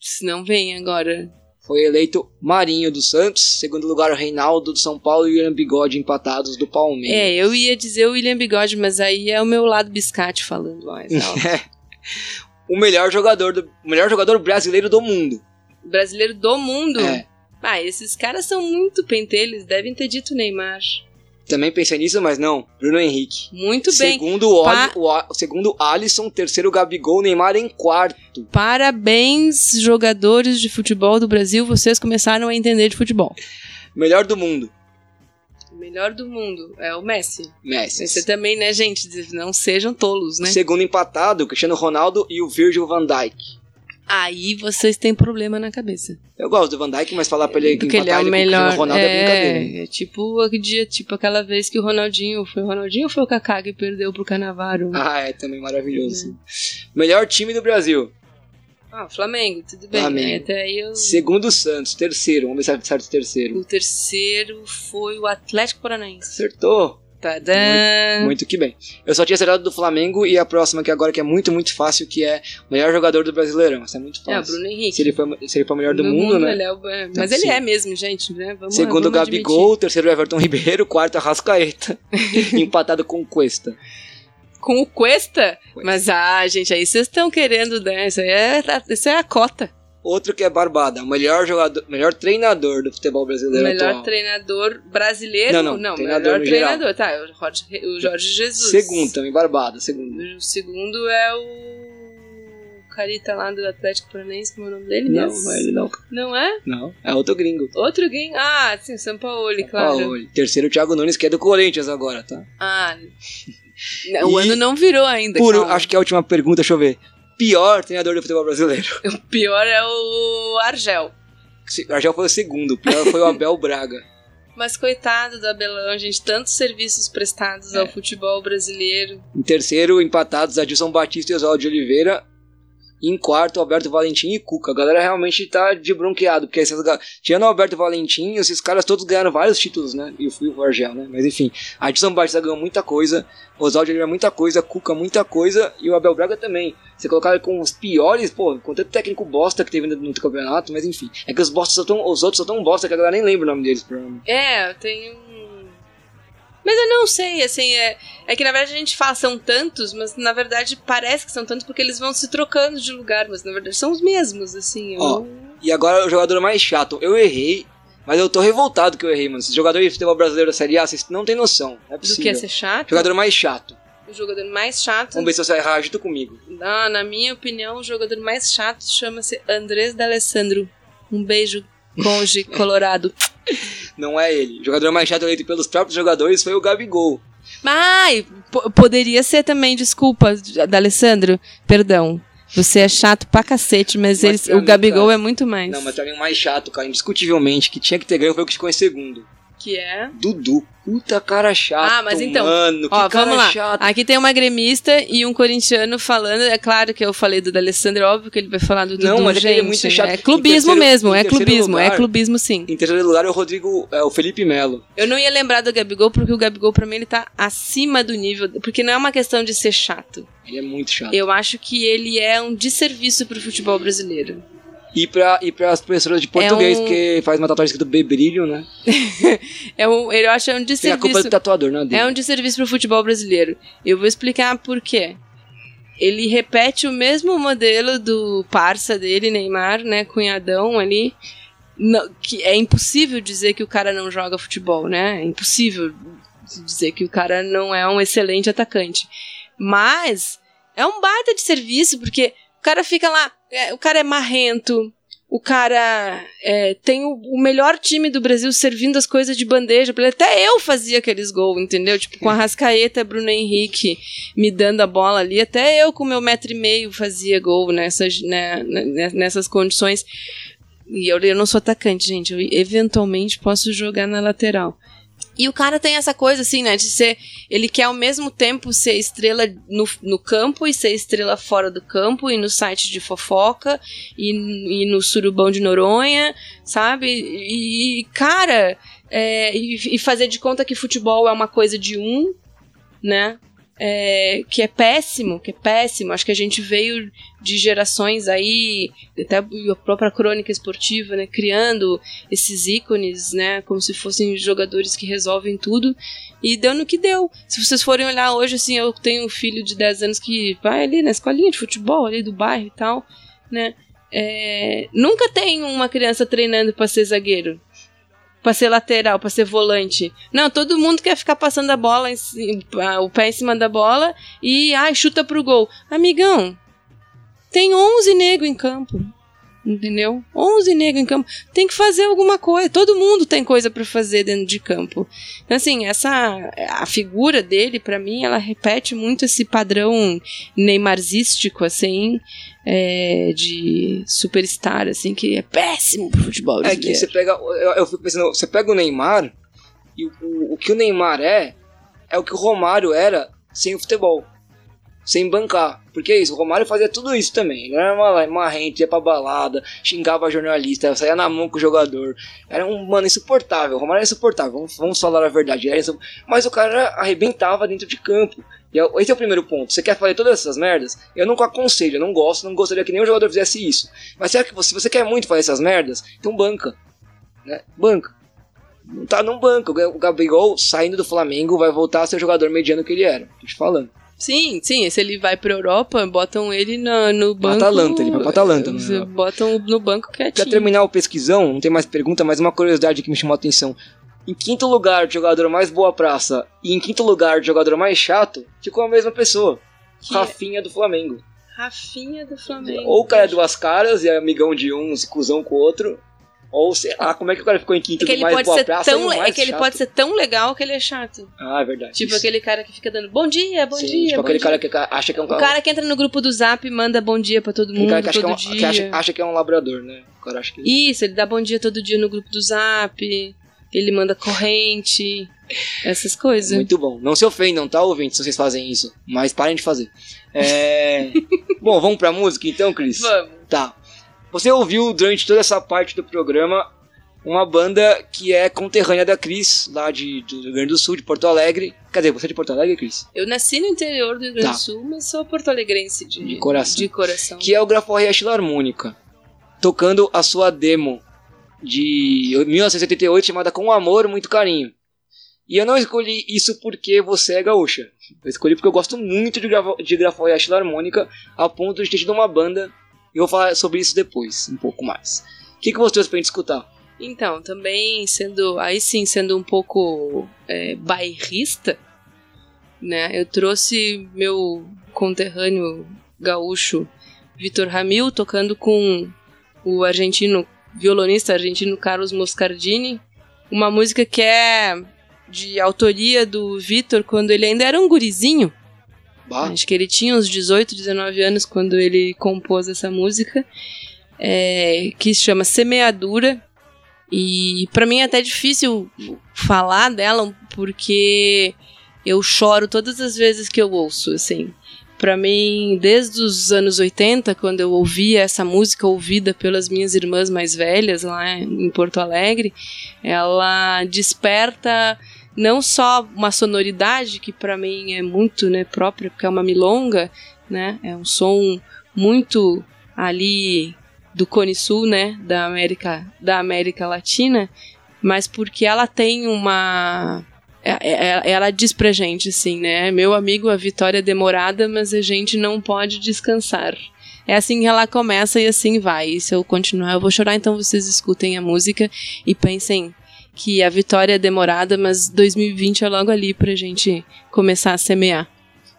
Se não vem agora. Foi eleito Marinho do Santos, segundo lugar o Reinaldo do São Paulo e o William Bigode empatados do Palmeiras. É, eu ia dizer o William Bigode, mas aí é o meu lado biscate falando mais *laughs* o melhor jogador do o melhor jogador brasileiro do mundo. Brasileiro do mundo? É. Ah, esses caras são muito pentelhos, devem ter dito Neymar. Também pensei nisso, mas não. Bruno Henrique. Muito bem. Segundo o, Pa- o, segundo Alisson, terceiro Gabigol, Neymar em quarto. Parabéns, jogadores de futebol do Brasil, vocês começaram a entender de futebol. Melhor do mundo. Melhor do mundo é o Messi. Messi. Você também, né, gente? Não sejam tolos, né? Segundo empatado, Cristiano Ronaldo e o Virgil van Dijk. Aí vocês têm problema na cabeça. Eu gosto do Van Dijk, mas falar pra ele que ele é o o melhor. Cristiano Ronaldo é, brincadeira. É, é tipo aquele dia, tipo aquela vez que o Ronaldinho. Foi o Ronaldinho ou foi o Kaká que perdeu pro Canavaro? Ah, é também maravilhoso. Melhor time do Brasil. Ah, Flamengo, tudo bem. Flamengo. né? Até aí eu. Segundo o Santos, terceiro. Vamos ver se acerta o terceiro. O terceiro foi o Atlético Paranaense. Acertou. Tadã! Muito que bem. Eu só tinha acertado do Flamengo e a próxima que agora que é muito, muito fácil, que é o melhor jogador do Brasileirão. Essa é muito É, o fácil. Bruno Henrique. se, ele for, se ele for o melhor do No mundo, né? ele é o- é, mas Sim. ele é mesmo, gente, né? Vamos, Segundo vamos Gabigol, terceiro Everton Ribeiro, quarto Arrascaeta. *laughs* empatado com Cuesta. Com o Cuesta? Cuesta. Mas, ah, gente, aí vocês estão querendo, né? Isso aí é, isso é a cota. Outro que é Barbada, o melhor jogador, melhor treinador do futebol O brasileiro melhor atual. treinador brasileiro? Não, não, o treinador melhor no geral. treinador. Tá, o Jorge, o Jorge Jesus. Segundo também, Barbada, segundo. O segundo é o Carita lá do Atlético Paranaense, como é o nome dele Não, mesmo? ele não. Não é? Não, é outro gringo. Outro game? Ah, sim, o Sampaoli, claro. Paulo. Terceiro, Thiago Nunes, que é do Corinthians agora, tá? Ah, *laughs* não, o E- ano não virou ainda. Por, calma. acho que é a última pergunta, deixa eu ver. Pior treinador do futebol brasileiro. *laughs* O pior é o Argel. Se- Argel foi o segundo, o pior foi o Abel Braga. *laughs* Mas coitado do Abelão, gente, tantos serviços prestados É. ao futebol brasileiro. Em terceiro, empatados Adilson Batista e Oswaldo de Oliveira. E em quarto, Alberto Valentim e Cuca. A galera realmente tá de bronqueado, porque essas, ga- tirando o Alberto Valentim, esses caras todos ganharam vários títulos, né? E o Fui o Argel, né? Mas enfim, Adilson Batista ganhou muita coisa, Oswaldo Oliveira muita coisa, Cuca muita coisa e o Abel Braga também. Você colocar com os piores, pô, com tanto técnico bosta que teve no, campeonato, mas enfim. É que os, bostas são tão, os outros são tão bosta que a galera nem lembra o nome deles, provavelmente. É, um- Mas eu não sei, assim, é, é que na verdade a gente fala são tantos, mas na verdade parece que são tantos porque eles vão se trocando de lugar, mas na verdade são os mesmos, assim. eu Ó, não- E agora o jogador mais chato. Eu errei, mas eu tô revoltado que eu errei, mano. Esse jogador de futebol brasileiro da Série A, vocês não tem noção. Não é do possível. que é ser chato. Jogador mais chato. O jogador mais chato. Vamos ver se você errar junto comigo. Na, na minha opinião, o jogador mais chato chama-se Andrés D'Alessandro. Um beijo, conge *laughs* colorado. Não é ele. O jogador mais chato eleito pelos próprios jogadores foi o Gabigol. Ai, po- poderia ser também, desculpa, D'Alessandro. Perdão. Você é chato pra cacete, mas, Mas eles, o Gabigol cara- é muito mais. Não, mas pra mim o mais chato, cara, indiscutivelmente, que tinha que ter ganho foi o que ficou em segundo. Que é? Dudu. Puta cara chato. Ah, mas então, Mano, Ó, vamos lá. chato. Aqui tem uma gremista e um corintiano falando. É claro que eu falei do D'Alessandro, é óbvio que ele vai falar do Dudu, Não, mas é gente. ele é muito chato. É clubismo terceiro- mesmo, é clubismo, é lugar- clubismo sim. Em terceiro lugar é o Rodrigo, é o Felipe Melo. Eu não ia lembrar do Gabigol, porque o Gabigol, pra mim, ele tá acima do nível. Porque não é uma questão de ser chato. Ele é muito chato. Eu acho que ele é um desserviço pro futebol brasileiro. E pra, e pras professoras de português, um- que faz uma tatuagem escrito Bebrilho, né? *laughs* É um, eu acho que é um Tem a culpa desserviço. do tatuador, não é. É um desserviço pro futebol brasileiro. Eu vou explicar por quê. Ele repete o mesmo modelo do parça dele, Neymar, né? Cunhadão ali. Não- que é impossível dizer que o cara não joga futebol, né? É impossível dizer que o cara não é um excelente atacante. Mas é um baita de serviço, porque cara fica lá, é, o cara é marrento, o cara é, tem o, o melhor time do Brasil servindo as coisas de bandeja. Até eu fazia aqueles gols, entendeu? Tipo, com a Rascaeta, Bruno Henrique me dando a bola ali. Até eu, com meu metro e meio, fazia gol nessas, né, né, nessas condições. E eu, eu não sou atacante, gente. Eu eventualmente posso jogar na lateral. E o cara tem essa coisa, assim, né? De ser. Ele quer ao mesmo tempo ser estrela no, no campo e ser estrela fora do campo, e no site de fofoca, e, e no surubão de Noronha, sabe? E, cara, é, e, e fazer de conta que futebol é uma coisa de um, né? É, que é péssimo, que é péssimo. Acho que a gente veio de gerações aí, até a própria crônica esportiva, né, criando esses ícones, né, como se fossem jogadores que resolvem tudo, e deu no que deu. Se vocês forem olhar hoje, assim, eu tenho um filho de 10 anos que vai ali na escolinha de futebol, ali do bairro e tal, né, é, nunca tem uma criança treinando para ser zagueiro pra ser lateral, pra ser volante. Não, todo mundo quer ficar passando a bola, o pé em cima da bola e, ai, chuta pro gol. Amigão, tem 11 negros em campo. Entendeu? 11 negros em campo. Tem que fazer alguma coisa. Todo mundo tem coisa para fazer dentro de campo. Então, assim, essa a figura dele, para mim, ela repete muito esse padrão neymarzístico, assim, é, de superstar, assim, que é péssimo pro futebol brasileiro. É que você pega, eu, eu fico pensando, você pega o Neymar, e o, o que o Neymar é, é o que o Romário era sem o futebol. Sem bancar. Porque é isso, o Romário fazia tudo isso também. Ele era uma marrente, ia pra balada, xingava jornalista, saía na mão com o jogador. Era um mano insuportável. O Romário era insuportável, vamos, vamos falar a verdade. Mas o cara arrebentava dentro de campo. E esse é o primeiro ponto. Você quer fazer todas essas merdas? Eu nunca aconselho, eu não gosto, não gostaria que nenhum jogador fizesse isso. Mas será que você, se você quer muito fazer essas merdas, então banca. Né? Banca. Não tá num banco. O Gabigol, saindo do Flamengo, vai voltar a ser o jogador mediano que ele era. Tô te falando. Sim, sim. Se ele vai pra Europa, botam ele no, no banco. Atalanta, ele vai pra Atalanta. Né? Botam no banco quietinho. Pra terminar o pesquisão, não tem mais pergunta, mas uma curiosidade que me chamou a atenção. Em quinto lugar jogador mais boa praça e em quinto lugar jogador mais chato, ficou a mesma pessoa. Que Rafinha é? do Flamengo. Rafinha do Flamengo. Ou o cara é duas caras e é amigão de um, e cuzão com o outro. Ou sei lá, como é que o cara ficou em quinto é que ele mais pode ser praça tão, É que ele chato. pode ser tão legal que ele é chato. Ah, é verdade. Tipo isso. aquele cara que fica dando bom dia, bom Sim, dia. Tipo bom aquele dia. cara que acha que é um O cara que entra no grupo do Zap e manda bom dia pra todo mundo um cara que acha que, é um, dia. que acha, acha que é um labrador, né? O cara acha que... Isso, ele dá bom dia todo dia no grupo do Zap. Ele manda corrente. Essas coisas. Muito bom. Não se ofendam, tá, ouvintes, se vocês fazem isso. Mas parem de fazer. É... *laughs* bom, vamos pra música então, Cris? Vamos. Tá. Você ouviu durante toda essa parte do programa uma banda que é conterrânea da Cris, lá de, do Rio Grande do Sul, de Porto Alegre. Cadê? Você é de Porto Alegre, Cris? Eu nasci no interior do Rio Grande Tá. do Sul, mas sou porto-alegrense de, De coração. De coração. Que é o Graforreia Filarmônica. Tocando a sua demo de 1978 chamada Com Amor, Muito Carinho. E eu não escolhi isso porque você é gaúcha. Eu escolhi porque eu gosto muito de, gravo, de Graforreia Filarmônica, a ponto de ter tido uma banda. Eu vou falar sobre isso depois, um pouco mais. O que, que você trouxe pra gente escutar? Então, também sendo, aí sim, sendo um pouco é, bairrista, né? Eu trouxe meu conterrâneo gaúcho Vitor Ramil tocando com o argentino, violonista argentino Carlos Moscardini, uma música que é de autoria do Vitor quando ele ainda era um gurizinho. Bah, Acho que ele tinha uns 18, 19 anos quando ele compôs essa música, é, que se chama Semeadura. E pra mim é até difícil falar dela, porque eu choro todas as vezes que eu ouço, assim. Pra mim, desde os anos 80, quando eu ouvia essa música ouvida pelas minhas irmãs mais velhas lá em Porto Alegre, ela desperta não só uma sonoridade que pra mim é muito né, própria, porque é uma milonga, né? É um som muito ali do Cone Sul, né? Da América, da América Latina, mas porque ela tem uma é- é- ela diz pra gente assim, né? Meu amigo, a vitória é demorada, mas a gente não pode descansar. É assim que ela começa e assim vai. E se eu continuar, eu vou chorar, então vocês escutem a música e pensem que a vitória é demorada, mas 2020 é logo ali pra gente começar a semear.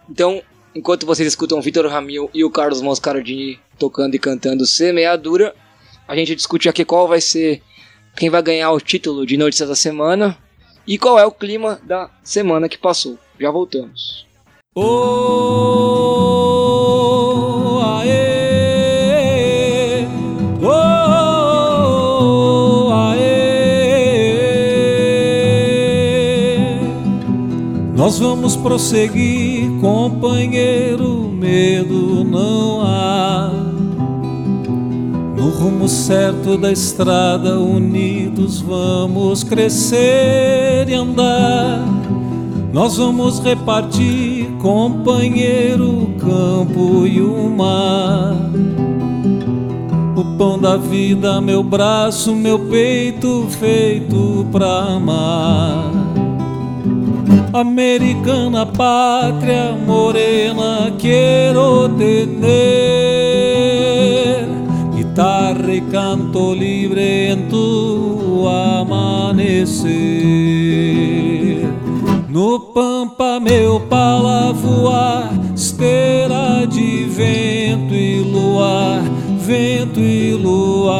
Então, enquanto vocês escutam o Vitor Ramil e o Carlos Moscardini tocando e cantando Semeadura, a gente discute aqui qual vai ser quem vai ganhar o título de notícias da semana e qual é o clima da semana que passou. Já voltamos. Oh, vamos prosseguir, companheiro, medo não há. No rumo certo da estrada, unidos vamos crescer e andar. Nós vamos repartir, companheiro, o campo e o mar. O pão da vida, meu braço, meu peito feito pra amar. Americana pátria morena, quero tener guitarra e canto livre em tu amanhecer. No pampa, meu pala voar, esteira de vento e luar vento e luar.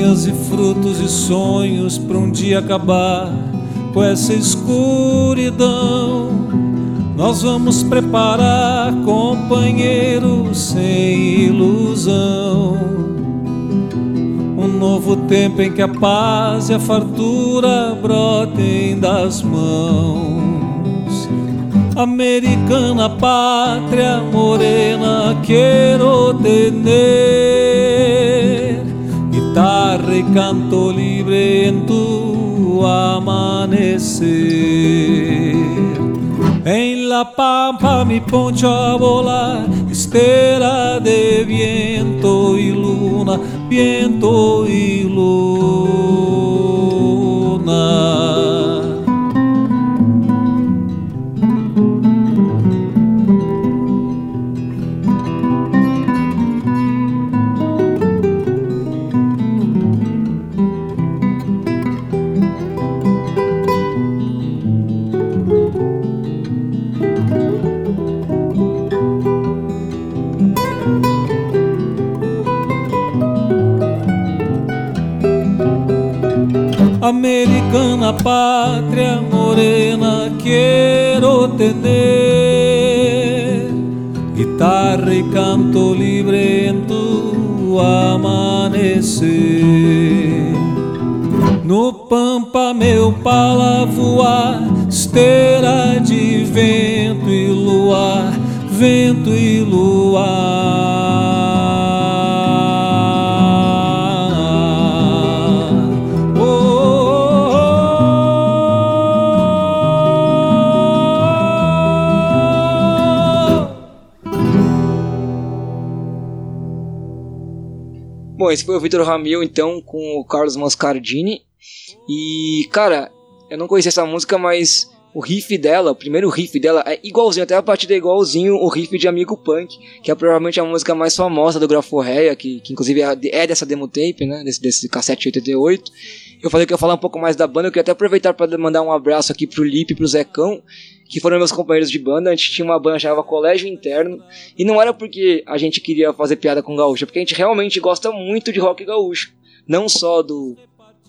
Manhãs e frutos e sonhos para um dia acabar com essa escuridão. Nós vamos preparar, companheiro, sem ilusão. Um novo tempo em que a paz e a fartura brotem das mãos. Americana pátria morena, quero tener e canto livre em tu amanecer. En la pampa mi poncho a volar, estera de viento y luna, viento y luna. Americana pátria morena, quero tener guitarra e canto livre em tu amanecer. No pampa meu pala voar, esteira de vento e luar, vento e luar. Esse foi o Vitor Ramil, então, com o Carlos Mascardini. E, cara, eu não conhecia essa música, mas o riff dela, o primeiro riff dela, é igualzinho, até a partida é igualzinho o riff de Amigo Punk, que é provavelmente a música mais famosa do Graforreia, que, que inclusive é, é dessa demo tape, né, desse, desse cassete 88. Eu falei que ia falar um pouco mais da banda, eu queria até aproveitar para mandar um abraço aqui pro Lipe e pro Zecão, que foram meus companheiros de banda. A gente tinha uma banda chamada Colégio Interno, e não era porque a gente queria fazer piada com gaúcho, porque a gente realmente gosta muito de rock gaúcho. Não só do,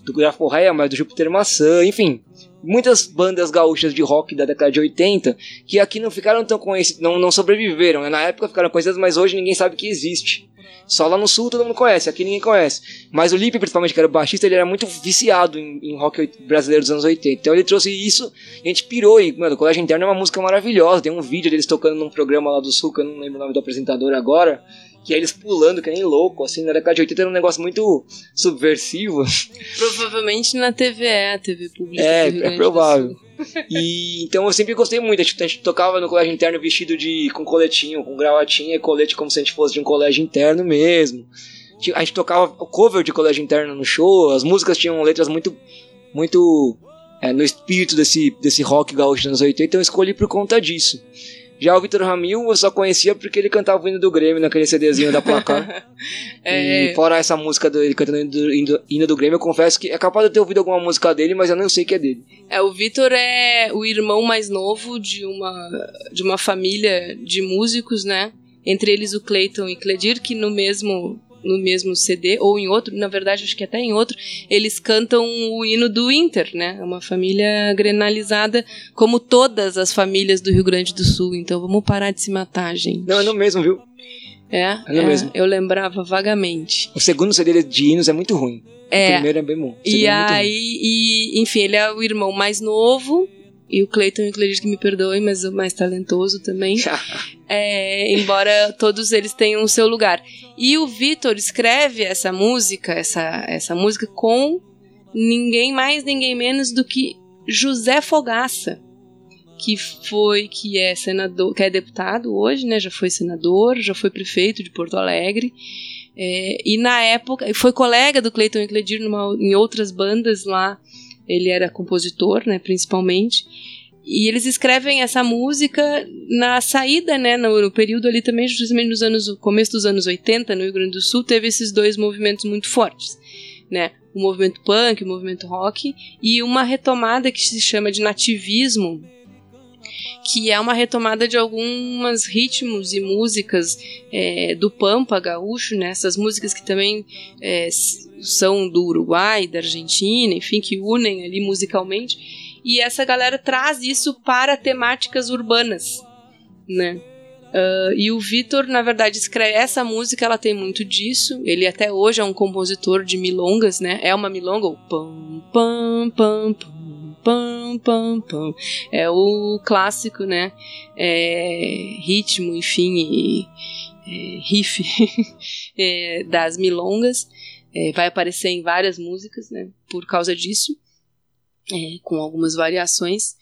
do Graforreia, mas do Júpiter Maçã, enfim. Muitas bandas gaúchas de rock da década de 80 que aqui não ficaram tão conhecidas, não, não sobreviveram. Né? Na época ficaram conhecidas, mas hoje ninguém sabe que existe. Só lá no sul todo mundo conhece, aqui ninguém conhece. Mas o Lipe, principalmente, que era o baixista, ele era muito viciado em, em rock brasileiro dos anos 80. Então ele trouxe isso a gente pirou. E, mano, o Colégio Interno é uma música maravilhosa. Tem um vídeo deles tocando num programa lá do sul, que eu não lembro o nome do apresentador agora. Que é eles pulando, que nem louco, assim, na década de 80 era um negócio muito subversivo. Provavelmente na TVE, TV pública. É, é provável. E então eu sempre gostei muito. A gente, a gente tocava no colégio interno vestido de com coletinho, com gravatinha e colete como se a gente fosse de um colégio interno mesmo. A gente tocava o cover de colégio interno no show, as músicas tinham letras muito muito é, no espírito desse, desse rock gaúcho dos anos 80, então eu escolhi por conta disso. Já o Vitor Ramil eu só conhecia porque ele cantava o hino do Grêmio naquele CDzinho da placar. *laughs* É, E fora essa música dele cantando o hino do, hino- hino do Grêmio, eu confesso que é capaz de eu ter ouvido alguma música dele, mas eu não sei que é dele. É, o Vitor é o irmão mais novo de uma, de uma família de músicos, né? Entre eles o Clayton e Cledir, que no mesmo no mesmo CD, ou em outro, na verdade acho que até em outro, eles cantam o hino do Inter, né? É uma família grenalizada, como todas as famílias do Rio Grande do Sul. Então vamos parar de se matar, gente. Não, é no mesmo, viu? É, É no mesmo. eu lembrava vagamente. O segundo CD de hinos é muito ruim. É, O primeiro é bem bom. E é aí, e, enfim, ele é o irmão mais novo, e o Cleiton, acredito que me perdoe, mas o mais talentoso também. *laughs* É, embora todos eles tenham o seu lugar. E o Vitor escreve essa música, essa, essa música com ninguém mais, ninguém menos do que José Fogaça, que foi, que é senador, que é deputado hoje, né? Já foi senador, já foi prefeito de Porto Alegre. É, e na época, foi colega do Cleiton Ecledir numa, em outras bandas lá. Ele era compositor, né, principalmente. E eles escrevem essa música na saída, né, no, no período ali também, justamente nos anos, no começo dos anos 80, no Rio Grande do Sul, teve esses dois movimentos muito fortes, né? O movimento punk, o movimento rock e uma retomada que se chama de nativismo, que é uma retomada de alguns ritmos e músicas é, do Pampa gaúcho, né? Essas músicas que também é, são do Uruguai, da Argentina, enfim, que unem ali musicalmente. E essa galera traz isso para temáticas urbanas, né? Ah, e o Vitor, na verdade, escreve essa música, ela tem muito disso. Ele até hoje é um compositor de milongas, né? É uma milonga, o pam pam pam pam pam pam pam. É o clássico, né? É, ritmo, enfim, e é, riff *laughs* é, das milongas. É, vai aparecer em várias músicas, né? Por causa disso. É, com algumas variações.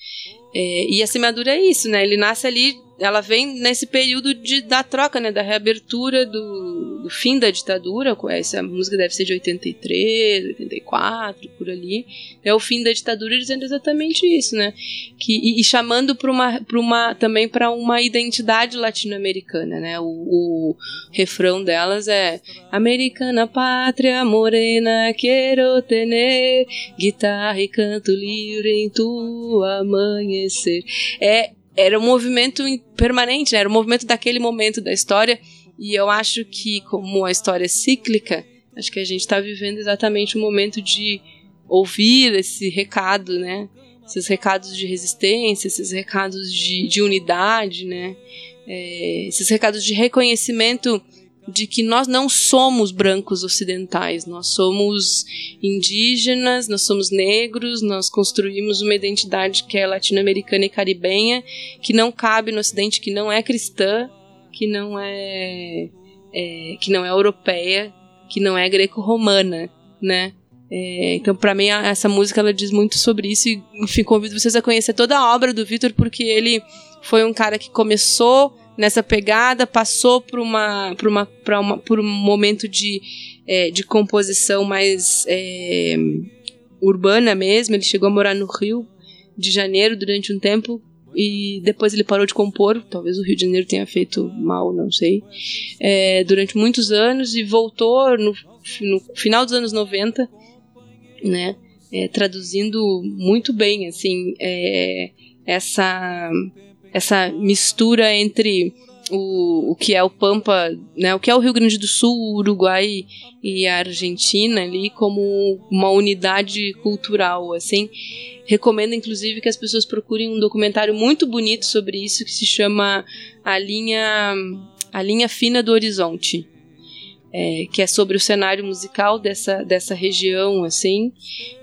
É, e a semeadura é isso, né? Ele nasce ali, ela vem nesse período de, da troca, né? Da reabertura do, do fim da ditadura. Essa música deve ser de 83, 84, por ali. É o fim da ditadura dizendo exatamente isso, né? Que, e, e chamando para uma, pra uma, também para uma identidade latino-americana, né? O, o refrão delas é Americana pátria morena, quero tener guitarra e canto livre em tu amanhecer. É, era um movimento permanente, né? era um movimento daquele momento da história, e eu acho que, como a história é cíclica, acho que a gente está vivendo exatamente o momento de ouvir esse recado, né? Esses recados de resistência, esses recados de, de unidade, né? É, esses recados de reconhecimento de que nós não somos brancos ocidentais, nós somos indígenas, nós somos negros, nós construímos uma identidade que é latino-americana e caribenha, que não cabe no ocidente, que não é cristã, que não é, é que não é europeia, que não é greco-romana, né? É, então, para mim, essa música ela diz muito sobre isso e, enfim, convido vocês a conhecer toda a obra do Vitor, porque ele foi um cara que começou nessa pegada, passou por uma, por uma, uma, por um momento de, é, de composição mais é, urbana mesmo. Ele chegou a morar no Rio de Janeiro durante um tempo e depois ele parou de compor. Talvez o Rio de Janeiro tenha feito mal, não sei. É, durante muitos anos e voltou no, no final dos anos 90, né? é, traduzindo muito bem assim é, essa essa mistura entre o, o que é o Pampa, né, o que é o Rio Grande do Sul, o Uruguai e a Argentina ali como uma unidade cultural, assim. Recomendo inclusive que as pessoas procurem um documentário muito bonito sobre isso que se chama a linha a linha fina do horizonte. É, que é sobre o cenário musical dessa, dessa região, assim,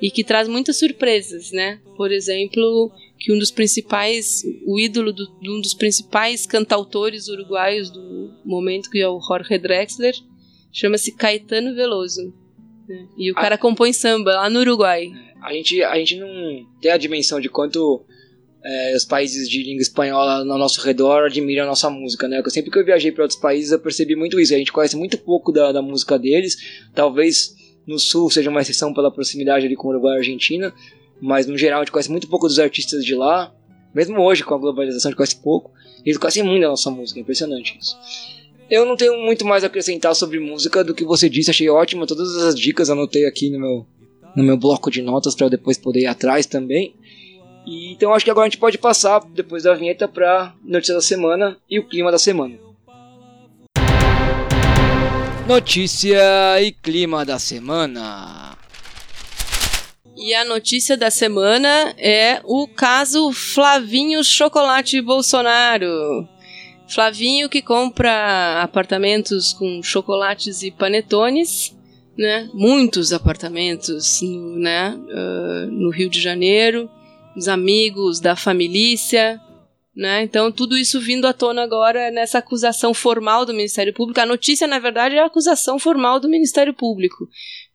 e que traz muitas surpresas, né? Por exemplo, que um dos principais, o ídolo do, de um dos principais cantautores uruguaios do momento, que é o Jorge Drexler, chama-se Caetano Veloso. né? E o Ah. cara compõe samba lá no Uruguai. A gente, a gente não tem a dimensão de quanto é, os países de língua espanhola no nosso redor admiram a nossa música, né? Sempre que eu viajei para outros países eu percebi muito isso. A gente conhece muito pouco da, da música deles. Talvez no sul seja uma exceção pela proximidade ali com o Uruguai e a Argentina, mas no geral a gente conhece muito pouco dos artistas de lá. Mesmo hoje com a globalização a gente conhece pouco. Eles conhecem muito da nossa música, é impressionante isso. Eu não tenho muito mais a acrescentar sobre música do que você disse, achei ótima todas as dicas, anotei aqui no meu, no meu bloco de notas para depois poder ir atrás também. E, então acho que agora a gente pode passar, depois da vinheta, para notícia da semana e o clima da semana. Notícia e clima da semana. E a notícia da semana é o caso Flavinho Chocolate Bolsonaro. Flavinho que compra apartamentos com chocolates e panetones, né? Muitos apartamentos, no, né? Uh, no Rio de Janeiro, os amigos da família, né? Então, tudo isso vindo à tona agora nessa acusação formal do Ministério Público. A notícia, na verdade, é a acusação formal do Ministério Público,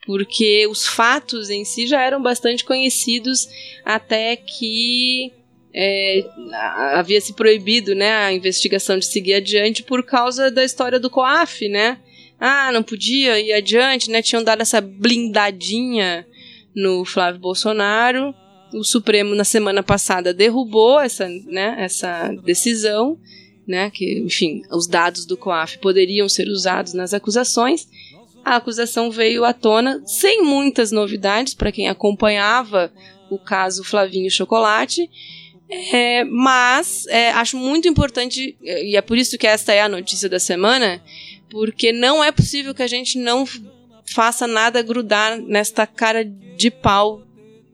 porque os fatos em si já eram bastante conhecidos até que é, havia se proibido né, a investigação de seguir adiante por causa da história do COAF, né? Ah, não podia ir adiante, né? Tinham dado essa blindadinha no Flávio Bolsonaro o Supremo na semana passada derrubou essa, né, essa decisão, né, que, enfim, os dados do COAF poderiam ser usados nas acusações. A acusação veio à tona sem muitas novidades para quem acompanhava o caso Flavinho Chocolate, é, mas é, acho muito importante, e é por isso que esta é a notícia da semana, porque não é possível que a gente não faça nada grudar nesta cara de pau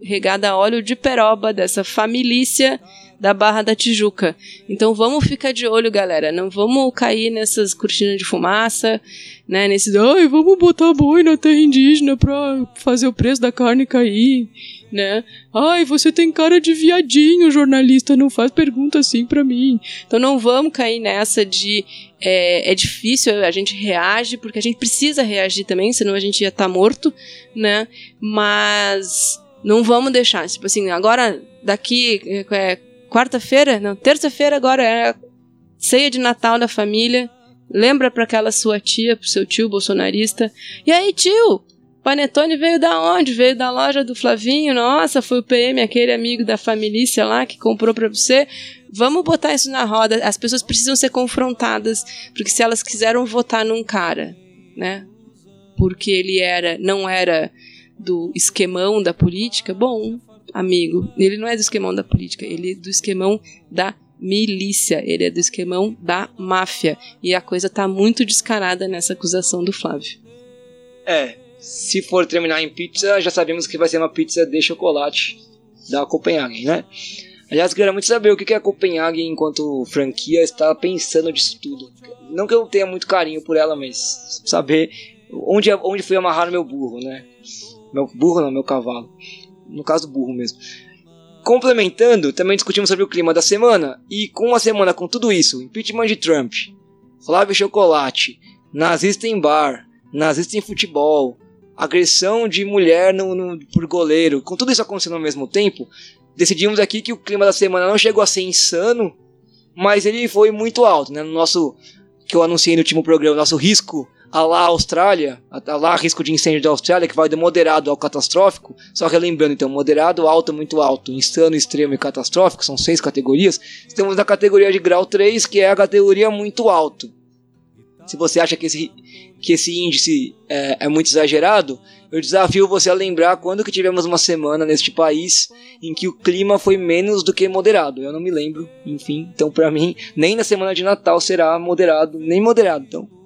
regada a óleo de peroba dessa família da Barra da Tijuca. Então vamos ficar de olho, galera. Não vamos cair nessas cortinas de fumaça, né? Nesses, ai, vamos botar boi na terra indígena pra fazer o preço da carne cair, né? Ai, você tem cara de viadinho, jornalista, não faz pergunta assim pra mim. Então não vamos cair nessa de é, é difícil, a gente reage, porque a gente precisa reagir também, senão a gente ia estar tá morto, né? Mas não vamos deixar. Tipo assim, agora, daqui, é, quarta-feira, não, terça-feira agora é ceia de Natal da família. Lembra para aquela sua tia, pro seu tio bolsonarista. E aí, tio? Panetone veio da onde? Veio da loja do Flavinho. Nossa, foi o PM, aquele amigo da família lá que comprou para você. Vamos botar isso na roda. As pessoas precisam ser confrontadas, porque se elas quiseram votar num cara, né? Porque ele era, não era do esquemão da política, bom, amigo, ele não é do esquemão da política, ele é do esquemão da milícia, ele é do esquemão da máfia. E a coisa tá muito descarada nessa acusação do Flávio. É, se for terminar em pizza, já sabemos que vai ser uma pizza de chocolate da Copenhagen, né? Aliás, queria muito saber o que a Copenhagen, enquanto franquia, está pensando disso tudo. Não que eu tenha muito carinho por ela, mas saber onde, onde fui amarrar meu burro, né? Meu burro não, meu cavalo. No caso do burro mesmo. Complementando, também discutimos sobre o clima da semana. E com uma semana com tudo isso, impeachment de Trump, Flávio Chocolate, nazista em bar, nazista em futebol, agressão de mulher no, no, por goleiro, com tudo isso acontecendo ao mesmo tempo, decidimos aqui que o clima da semana não chegou a ser insano, mas ele foi muito alto, né? No nosso, que eu anunciei no último programa, nosso risco a lá Austrália, a lá risco de incêndio da Austrália, que vai de moderado ao catastrófico, só relembrando então, moderado, alto, muito alto, insano, extremo e catastrófico, são seis categorias, estamos na categoria de grau 3, que é a categoria muito alto. Se você acha que esse, que esse índice é, é muito exagerado, eu desafio você a lembrar quando que tivemos uma semana neste país em que o clima foi menos do que moderado. Eu não me lembro, enfim. Então, para mim, nem na semana de Natal será moderado, nem moderado. Então,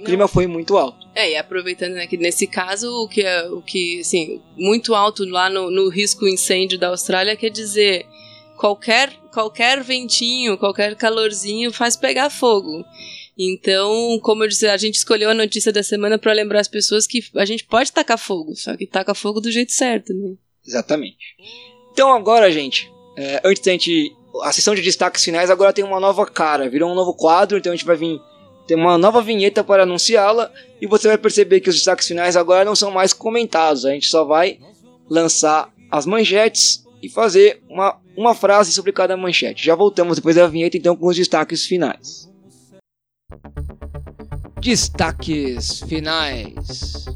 o clima foi muito alto. É, e aproveitando né, que nesse caso, o que, é, o que assim, muito alto lá no, no risco incêndio da Austrália quer dizer qualquer, qualquer ventinho, qualquer calorzinho faz pegar fogo. Então, como eu disse, a gente escolheu a notícia da semana para lembrar as pessoas que a gente pode tacar fogo, só que taca fogo do jeito certo, né? Exatamente. Então agora, gente, é, antes da gente. A sessão de destaques finais agora tem uma nova cara, virou um novo quadro, então a gente vai vir tem uma nova vinheta para anunciá-la e você vai perceber que os destaques finais agora não são mais comentados. A gente só vai lançar as manchetes e fazer uma, uma frase sobre cada manchete. Já voltamos depois da vinheta então com os destaques finais. Destaques finais.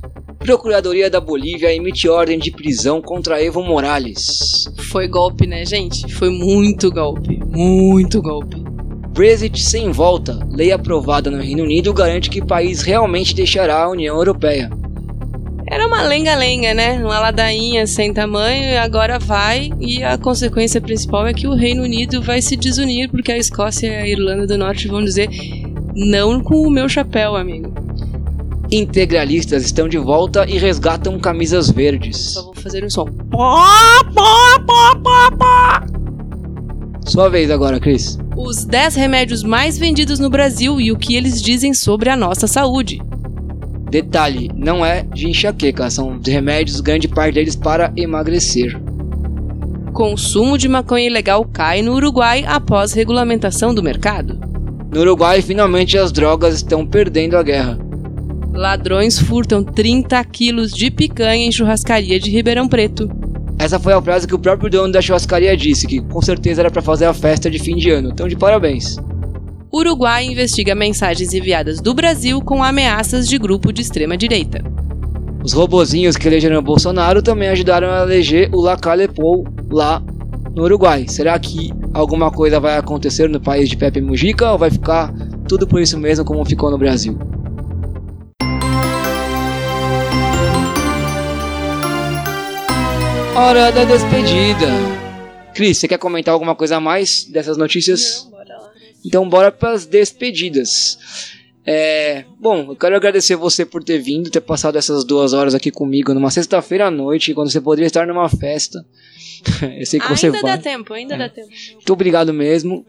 Procuradoria da Bolívia emite ordem de prisão contra Evo Morales. Foi golpe, né, gente? Foi muito golpe. Muito golpe. Brexit sem volta. Lei aprovada no Reino Unido garante que o país realmente deixará a União Europeia. Era uma lenga-lenga, né? Uma ladainha sem tamanho e agora vai. E a consequência principal é que o Reino Unido vai se desunir porque a Escócia e a Irlanda do Norte vão dizer não com o meu chapéu, amigo. Integralistas estão de volta e resgatam camisas verdes. Só vou fazer um som. Sua vez agora, Cris. Os 10 remédios mais vendidos no Brasil e o que eles dizem sobre a nossa saúde. Detalhe, não é de enxaqueca, são remédios, grande parte deles para emagrecer. Consumo de maconha ilegal cai no Uruguai após regulamentação do mercado. No Uruguai, finalmente as drogas estão perdendo a guerra. Ladrões furtam 30 quilos de picanha em churrascaria de Ribeirão Preto. Essa foi a frase que o próprio dono da churrascaria disse, que com certeza era para fazer a festa de fim de ano. Então, de parabéns. Uruguai investiga mensagens enviadas do Brasil com ameaças de grupo de extrema direita. Os robozinhos que elegeram Bolsonaro também ajudaram a eleger o Lacalepou lá no Uruguai. Será que alguma coisa vai acontecer no país de Pepe Mujica ou vai ficar tudo por isso mesmo como ficou no Brasil? Hora da despedida. Cris, você quer comentar alguma coisa a mais dessas notícias? Não, bora lá. Então bora para as despedidas. É, bom, eu quero agradecer você por ter vindo, ter passado essas duas horas aqui comigo numa sexta-feira à noite, quando você poderia estar numa festa. *laughs* eu sei que você Ainda vai. dá tempo, ainda É. dá tempo. Muito obrigado mesmo.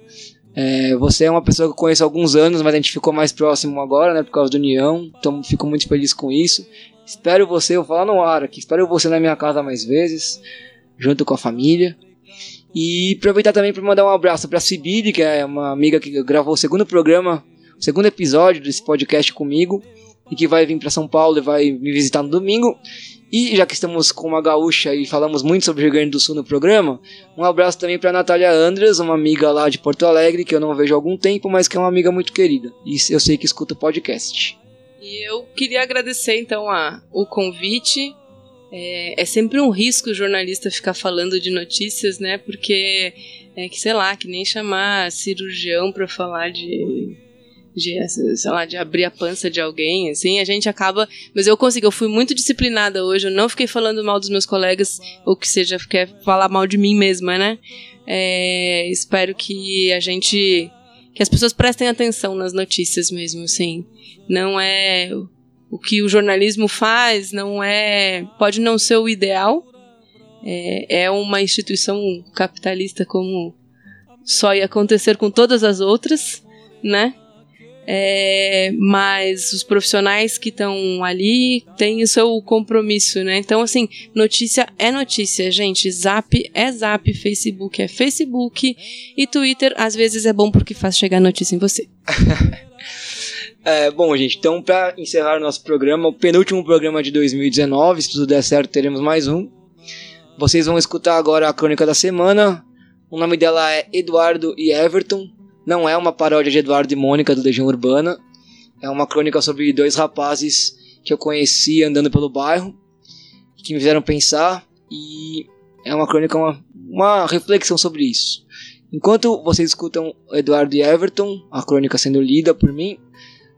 É, você é uma pessoa que eu conheço há alguns anos, mas a gente ficou mais próximo agora, né, por causa do União. Então fico muito feliz com isso. Espero você, eu vou falar no ar aqui, espero você na minha casa mais vezes, junto com a família. E aproveitar também para mandar um abraço para a Sibili, que é uma amiga que gravou o segundo programa, o segundo episódio desse podcast comigo, e que vai vir para São Paulo e vai me visitar no domingo. E já que estamos com uma gaúcha e falamos muito sobre o Rio Grande do Sul no programa, um abraço também para Natália Andras, uma amiga lá de Porto Alegre, que eu não vejo há algum tempo, mas que é uma amiga muito querida. E eu sei que escuta o podcast. E eu queria agradecer então a, o convite. É, é sempre um risco o jornalista ficar falando de notícias, né? Porque é que sei lá, que nem chamar cirurgião para falar de de, sei lá, de abrir a pança de alguém, assim, a gente acaba. Mas eu consegui, eu fui muito disciplinada hoje, eu não fiquei falando mal dos meus colegas, ou que seja, quer falar mal de mim mesma, né? É, espero que a gente. Que as pessoas prestem atenção nas notícias mesmo, assim. Não é. O que o jornalismo faz não é. pode não ser o ideal. É, é uma instituição capitalista como só ia acontecer com todas as outras, né? É, mas os profissionais que estão ali têm o seu compromisso, né? Então, assim, notícia é notícia, gente. Zap é zap, Facebook é Facebook e Twitter às vezes é bom porque faz chegar notícia em você. *laughs* É, bom, gente, então para encerrar nosso programa, o penúltimo programa de 2019, se tudo der certo, teremos mais um. Vocês vão escutar agora a crônica da semana. O nome dela é Eduardo e Everton. Não é uma paródia de Eduardo e Mônica do Legião Urbana. É uma crônica sobre dois rapazes que eu conheci andando pelo bairro, que me fizeram pensar e é uma crônica, uma, uma reflexão sobre isso. Enquanto vocês escutam Eduardo e Everton, a crônica sendo lida por mim,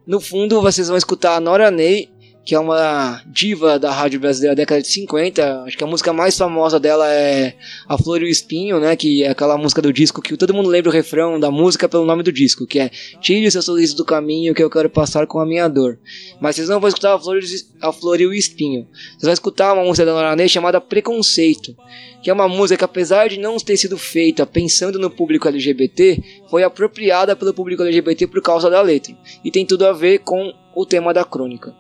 no fundo, vocês vão escutar a Nora Ney, que é uma diva da rádio brasileira da década de 50. Acho que a música mais famosa dela é A Flor e o Espinho, né? Que é aquela música do disco que todo mundo lembra o refrão da música pelo nome do disco, que é Tire o seu sorriso do caminho que eu quero passar com a minha dor. Mas vocês não vão escutar A Flor, a Flor e o Espinho. Vocês vão escutar uma música da Nora Ney chamada Preconceito, que é uma música que apesar de não ter sido feita pensando no público LGBT, foi apropriada pelo público LGBT por causa da letra. E tem tudo a ver com o tema da crônica.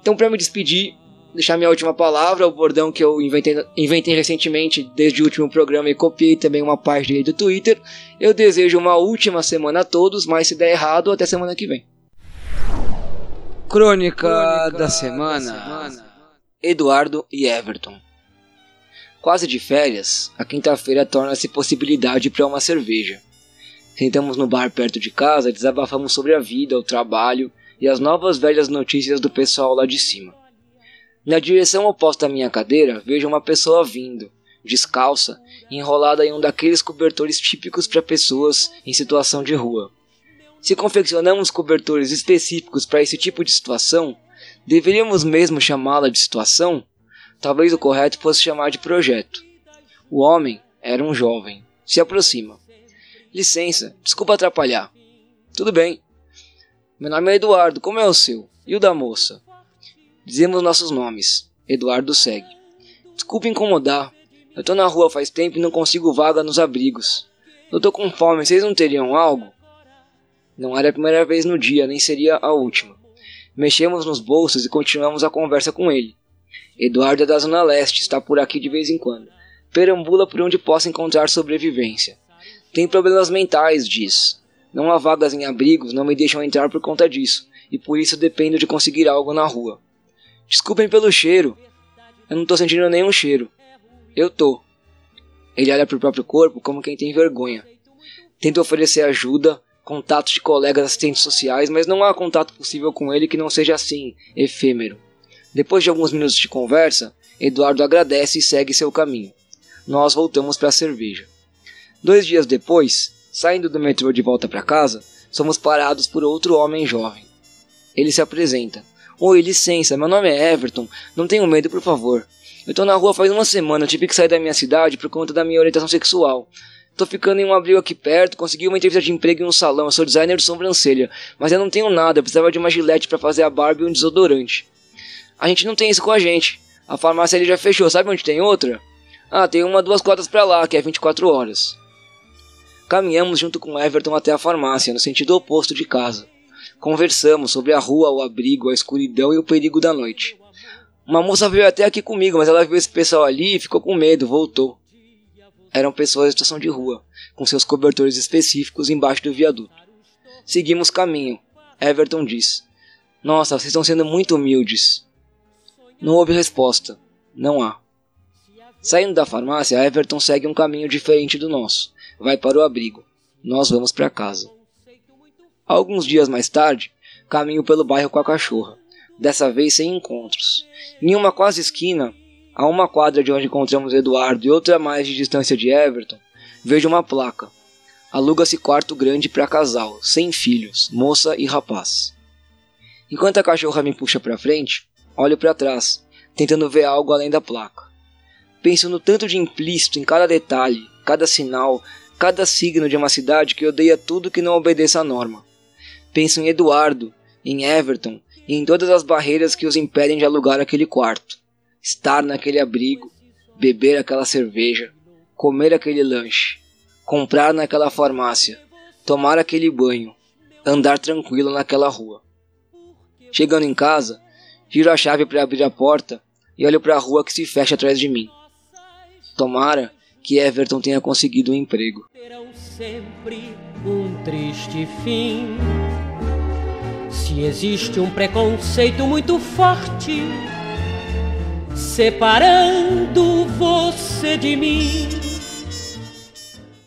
Então, para me despedir, deixar minha última palavra, o bordão que eu inventei, inventei recentemente desde o último programa e copiei também uma parte dele do Twitter. Eu desejo uma última semana a todos, mas se der errado, até semana que vem. Crônica, da, da semana. semana. Eduardo e Everton. Quase de férias, a quinta-feira torna-se possibilidade para uma cerveja. Sentamos no bar perto de casa desabafamos sobre a vida, o trabalho e as novas velhas notícias do pessoal lá de cima. Na direção oposta à minha cadeira, vejo uma pessoa vindo, descalça, enrolada em um daqueles cobertores típicos para pessoas em situação de rua. Se confeccionamos cobertores específicos para esse tipo de situação, deveríamos mesmo chamá-la de situação? Talvez o correto fosse chamar de projeto. O homem era um jovem. Se aproxima. Licença, desculpa atrapalhar. Tudo bem. Meu nome é Eduardo, como é o seu? E o da moça? Dizemos nossos nomes. Eduardo segue. Desculpe incomodar. Eu tô na rua faz tempo e não consigo vaga nos abrigos. Eu tô com fome, vocês não teriam algo? Não era a primeira vez no dia, nem seria a última. Mexemos nos bolsos e continuamos a conversa com ele. Eduardo é da Zona Leste, está por aqui de vez em quando. Perambula por onde possa encontrar sobrevivência. Tem problemas mentais, diz. Não há vagas em abrigos, não me deixam entrar por conta disso, e por isso dependo de conseguir algo na rua. Desculpem pelo cheiro. Eu não tô sentindo nenhum cheiro. Eu tô. Ele olha pro próprio corpo como quem tem vergonha. Tenta oferecer ajuda, contatos de colegas assistentes sociais, mas não há contato possível com ele que não seja assim, efêmero. Depois de alguns minutos de conversa, Eduardo agradece e segue seu caminho. Nós voltamos para a cerveja. Dois dias depois, saindo do metrô de volta para casa, somos parados por outro homem jovem. Ele se apresenta. Oi, licença, meu nome é Everton. Não tenham medo, por favor. Eu tô na rua faz uma semana, tive que sair da minha cidade por conta da minha orientação sexual. Tô ficando em um abrigo aqui perto, consegui uma entrevista de emprego em um salão, eu sou designer de sobrancelha, mas eu não tenho nada, eu precisava de uma gilete para fazer a barba e um desodorante. A gente não tem isso com a gente. A farmácia ali já fechou, sabe onde tem outra? Ah, tem uma duas quadras para lá, que é 24 horas. Caminhamos junto com Everton até a farmácia, no sentido oposto de casa. Conversamos sobre a rua, o abrigo, a escuridão e o perigo da noite. Uma moça veio até aqui comigo, mas ela viu esse pessoal ali e ficou com medo, voltou. Eram pessoas em situação de rua, com seus cobertores específicos embaixo do viaduto. Seguimos caminho. Everton diz: Nossa, vocês estão sendo muito humildes. Não houve resposta. Não há. Saindo da farmácia, Everton segue um caminho diferente do nosso. Vai para o abrigo. Nós vamos para casa. Alguns dias mais tarde, caminho pelo bairro com a cachorra. Dessa vez sem encontros. Em uma quase esquina, a uma quadra de onde encontramos Eduardo e outra mais de distância de Everton, vejo uma placa. Aluga-se quarto grande para casal, sem filhos, moça e rapaz. Enquanto a cachorra me puxa para frente, Olho para trás, tentando ver algo além da placa. Penso no tanto de implícito em cada detalhe, cada sinal, cada signo de uma cidade que odeia tudo que não obedeça à norma. Penso em Eduardo, em Everton e em todas as barreiras que os impedem de alugar aquele quarto, estar naquele abrigo, beber aquela cerveja, comer aquele lanche, comprar naquela farmácia, tomar aquele banho, andar tranquilo naquela rua. Chegando em casa, Giro a chave para abrir a porta e olho para a rua que se fecha atrás de mim. Tomara que Everton tenha conseguido um emprego. Terão sempre um triste fim. Se existe um preconceito muito forte separando você de mim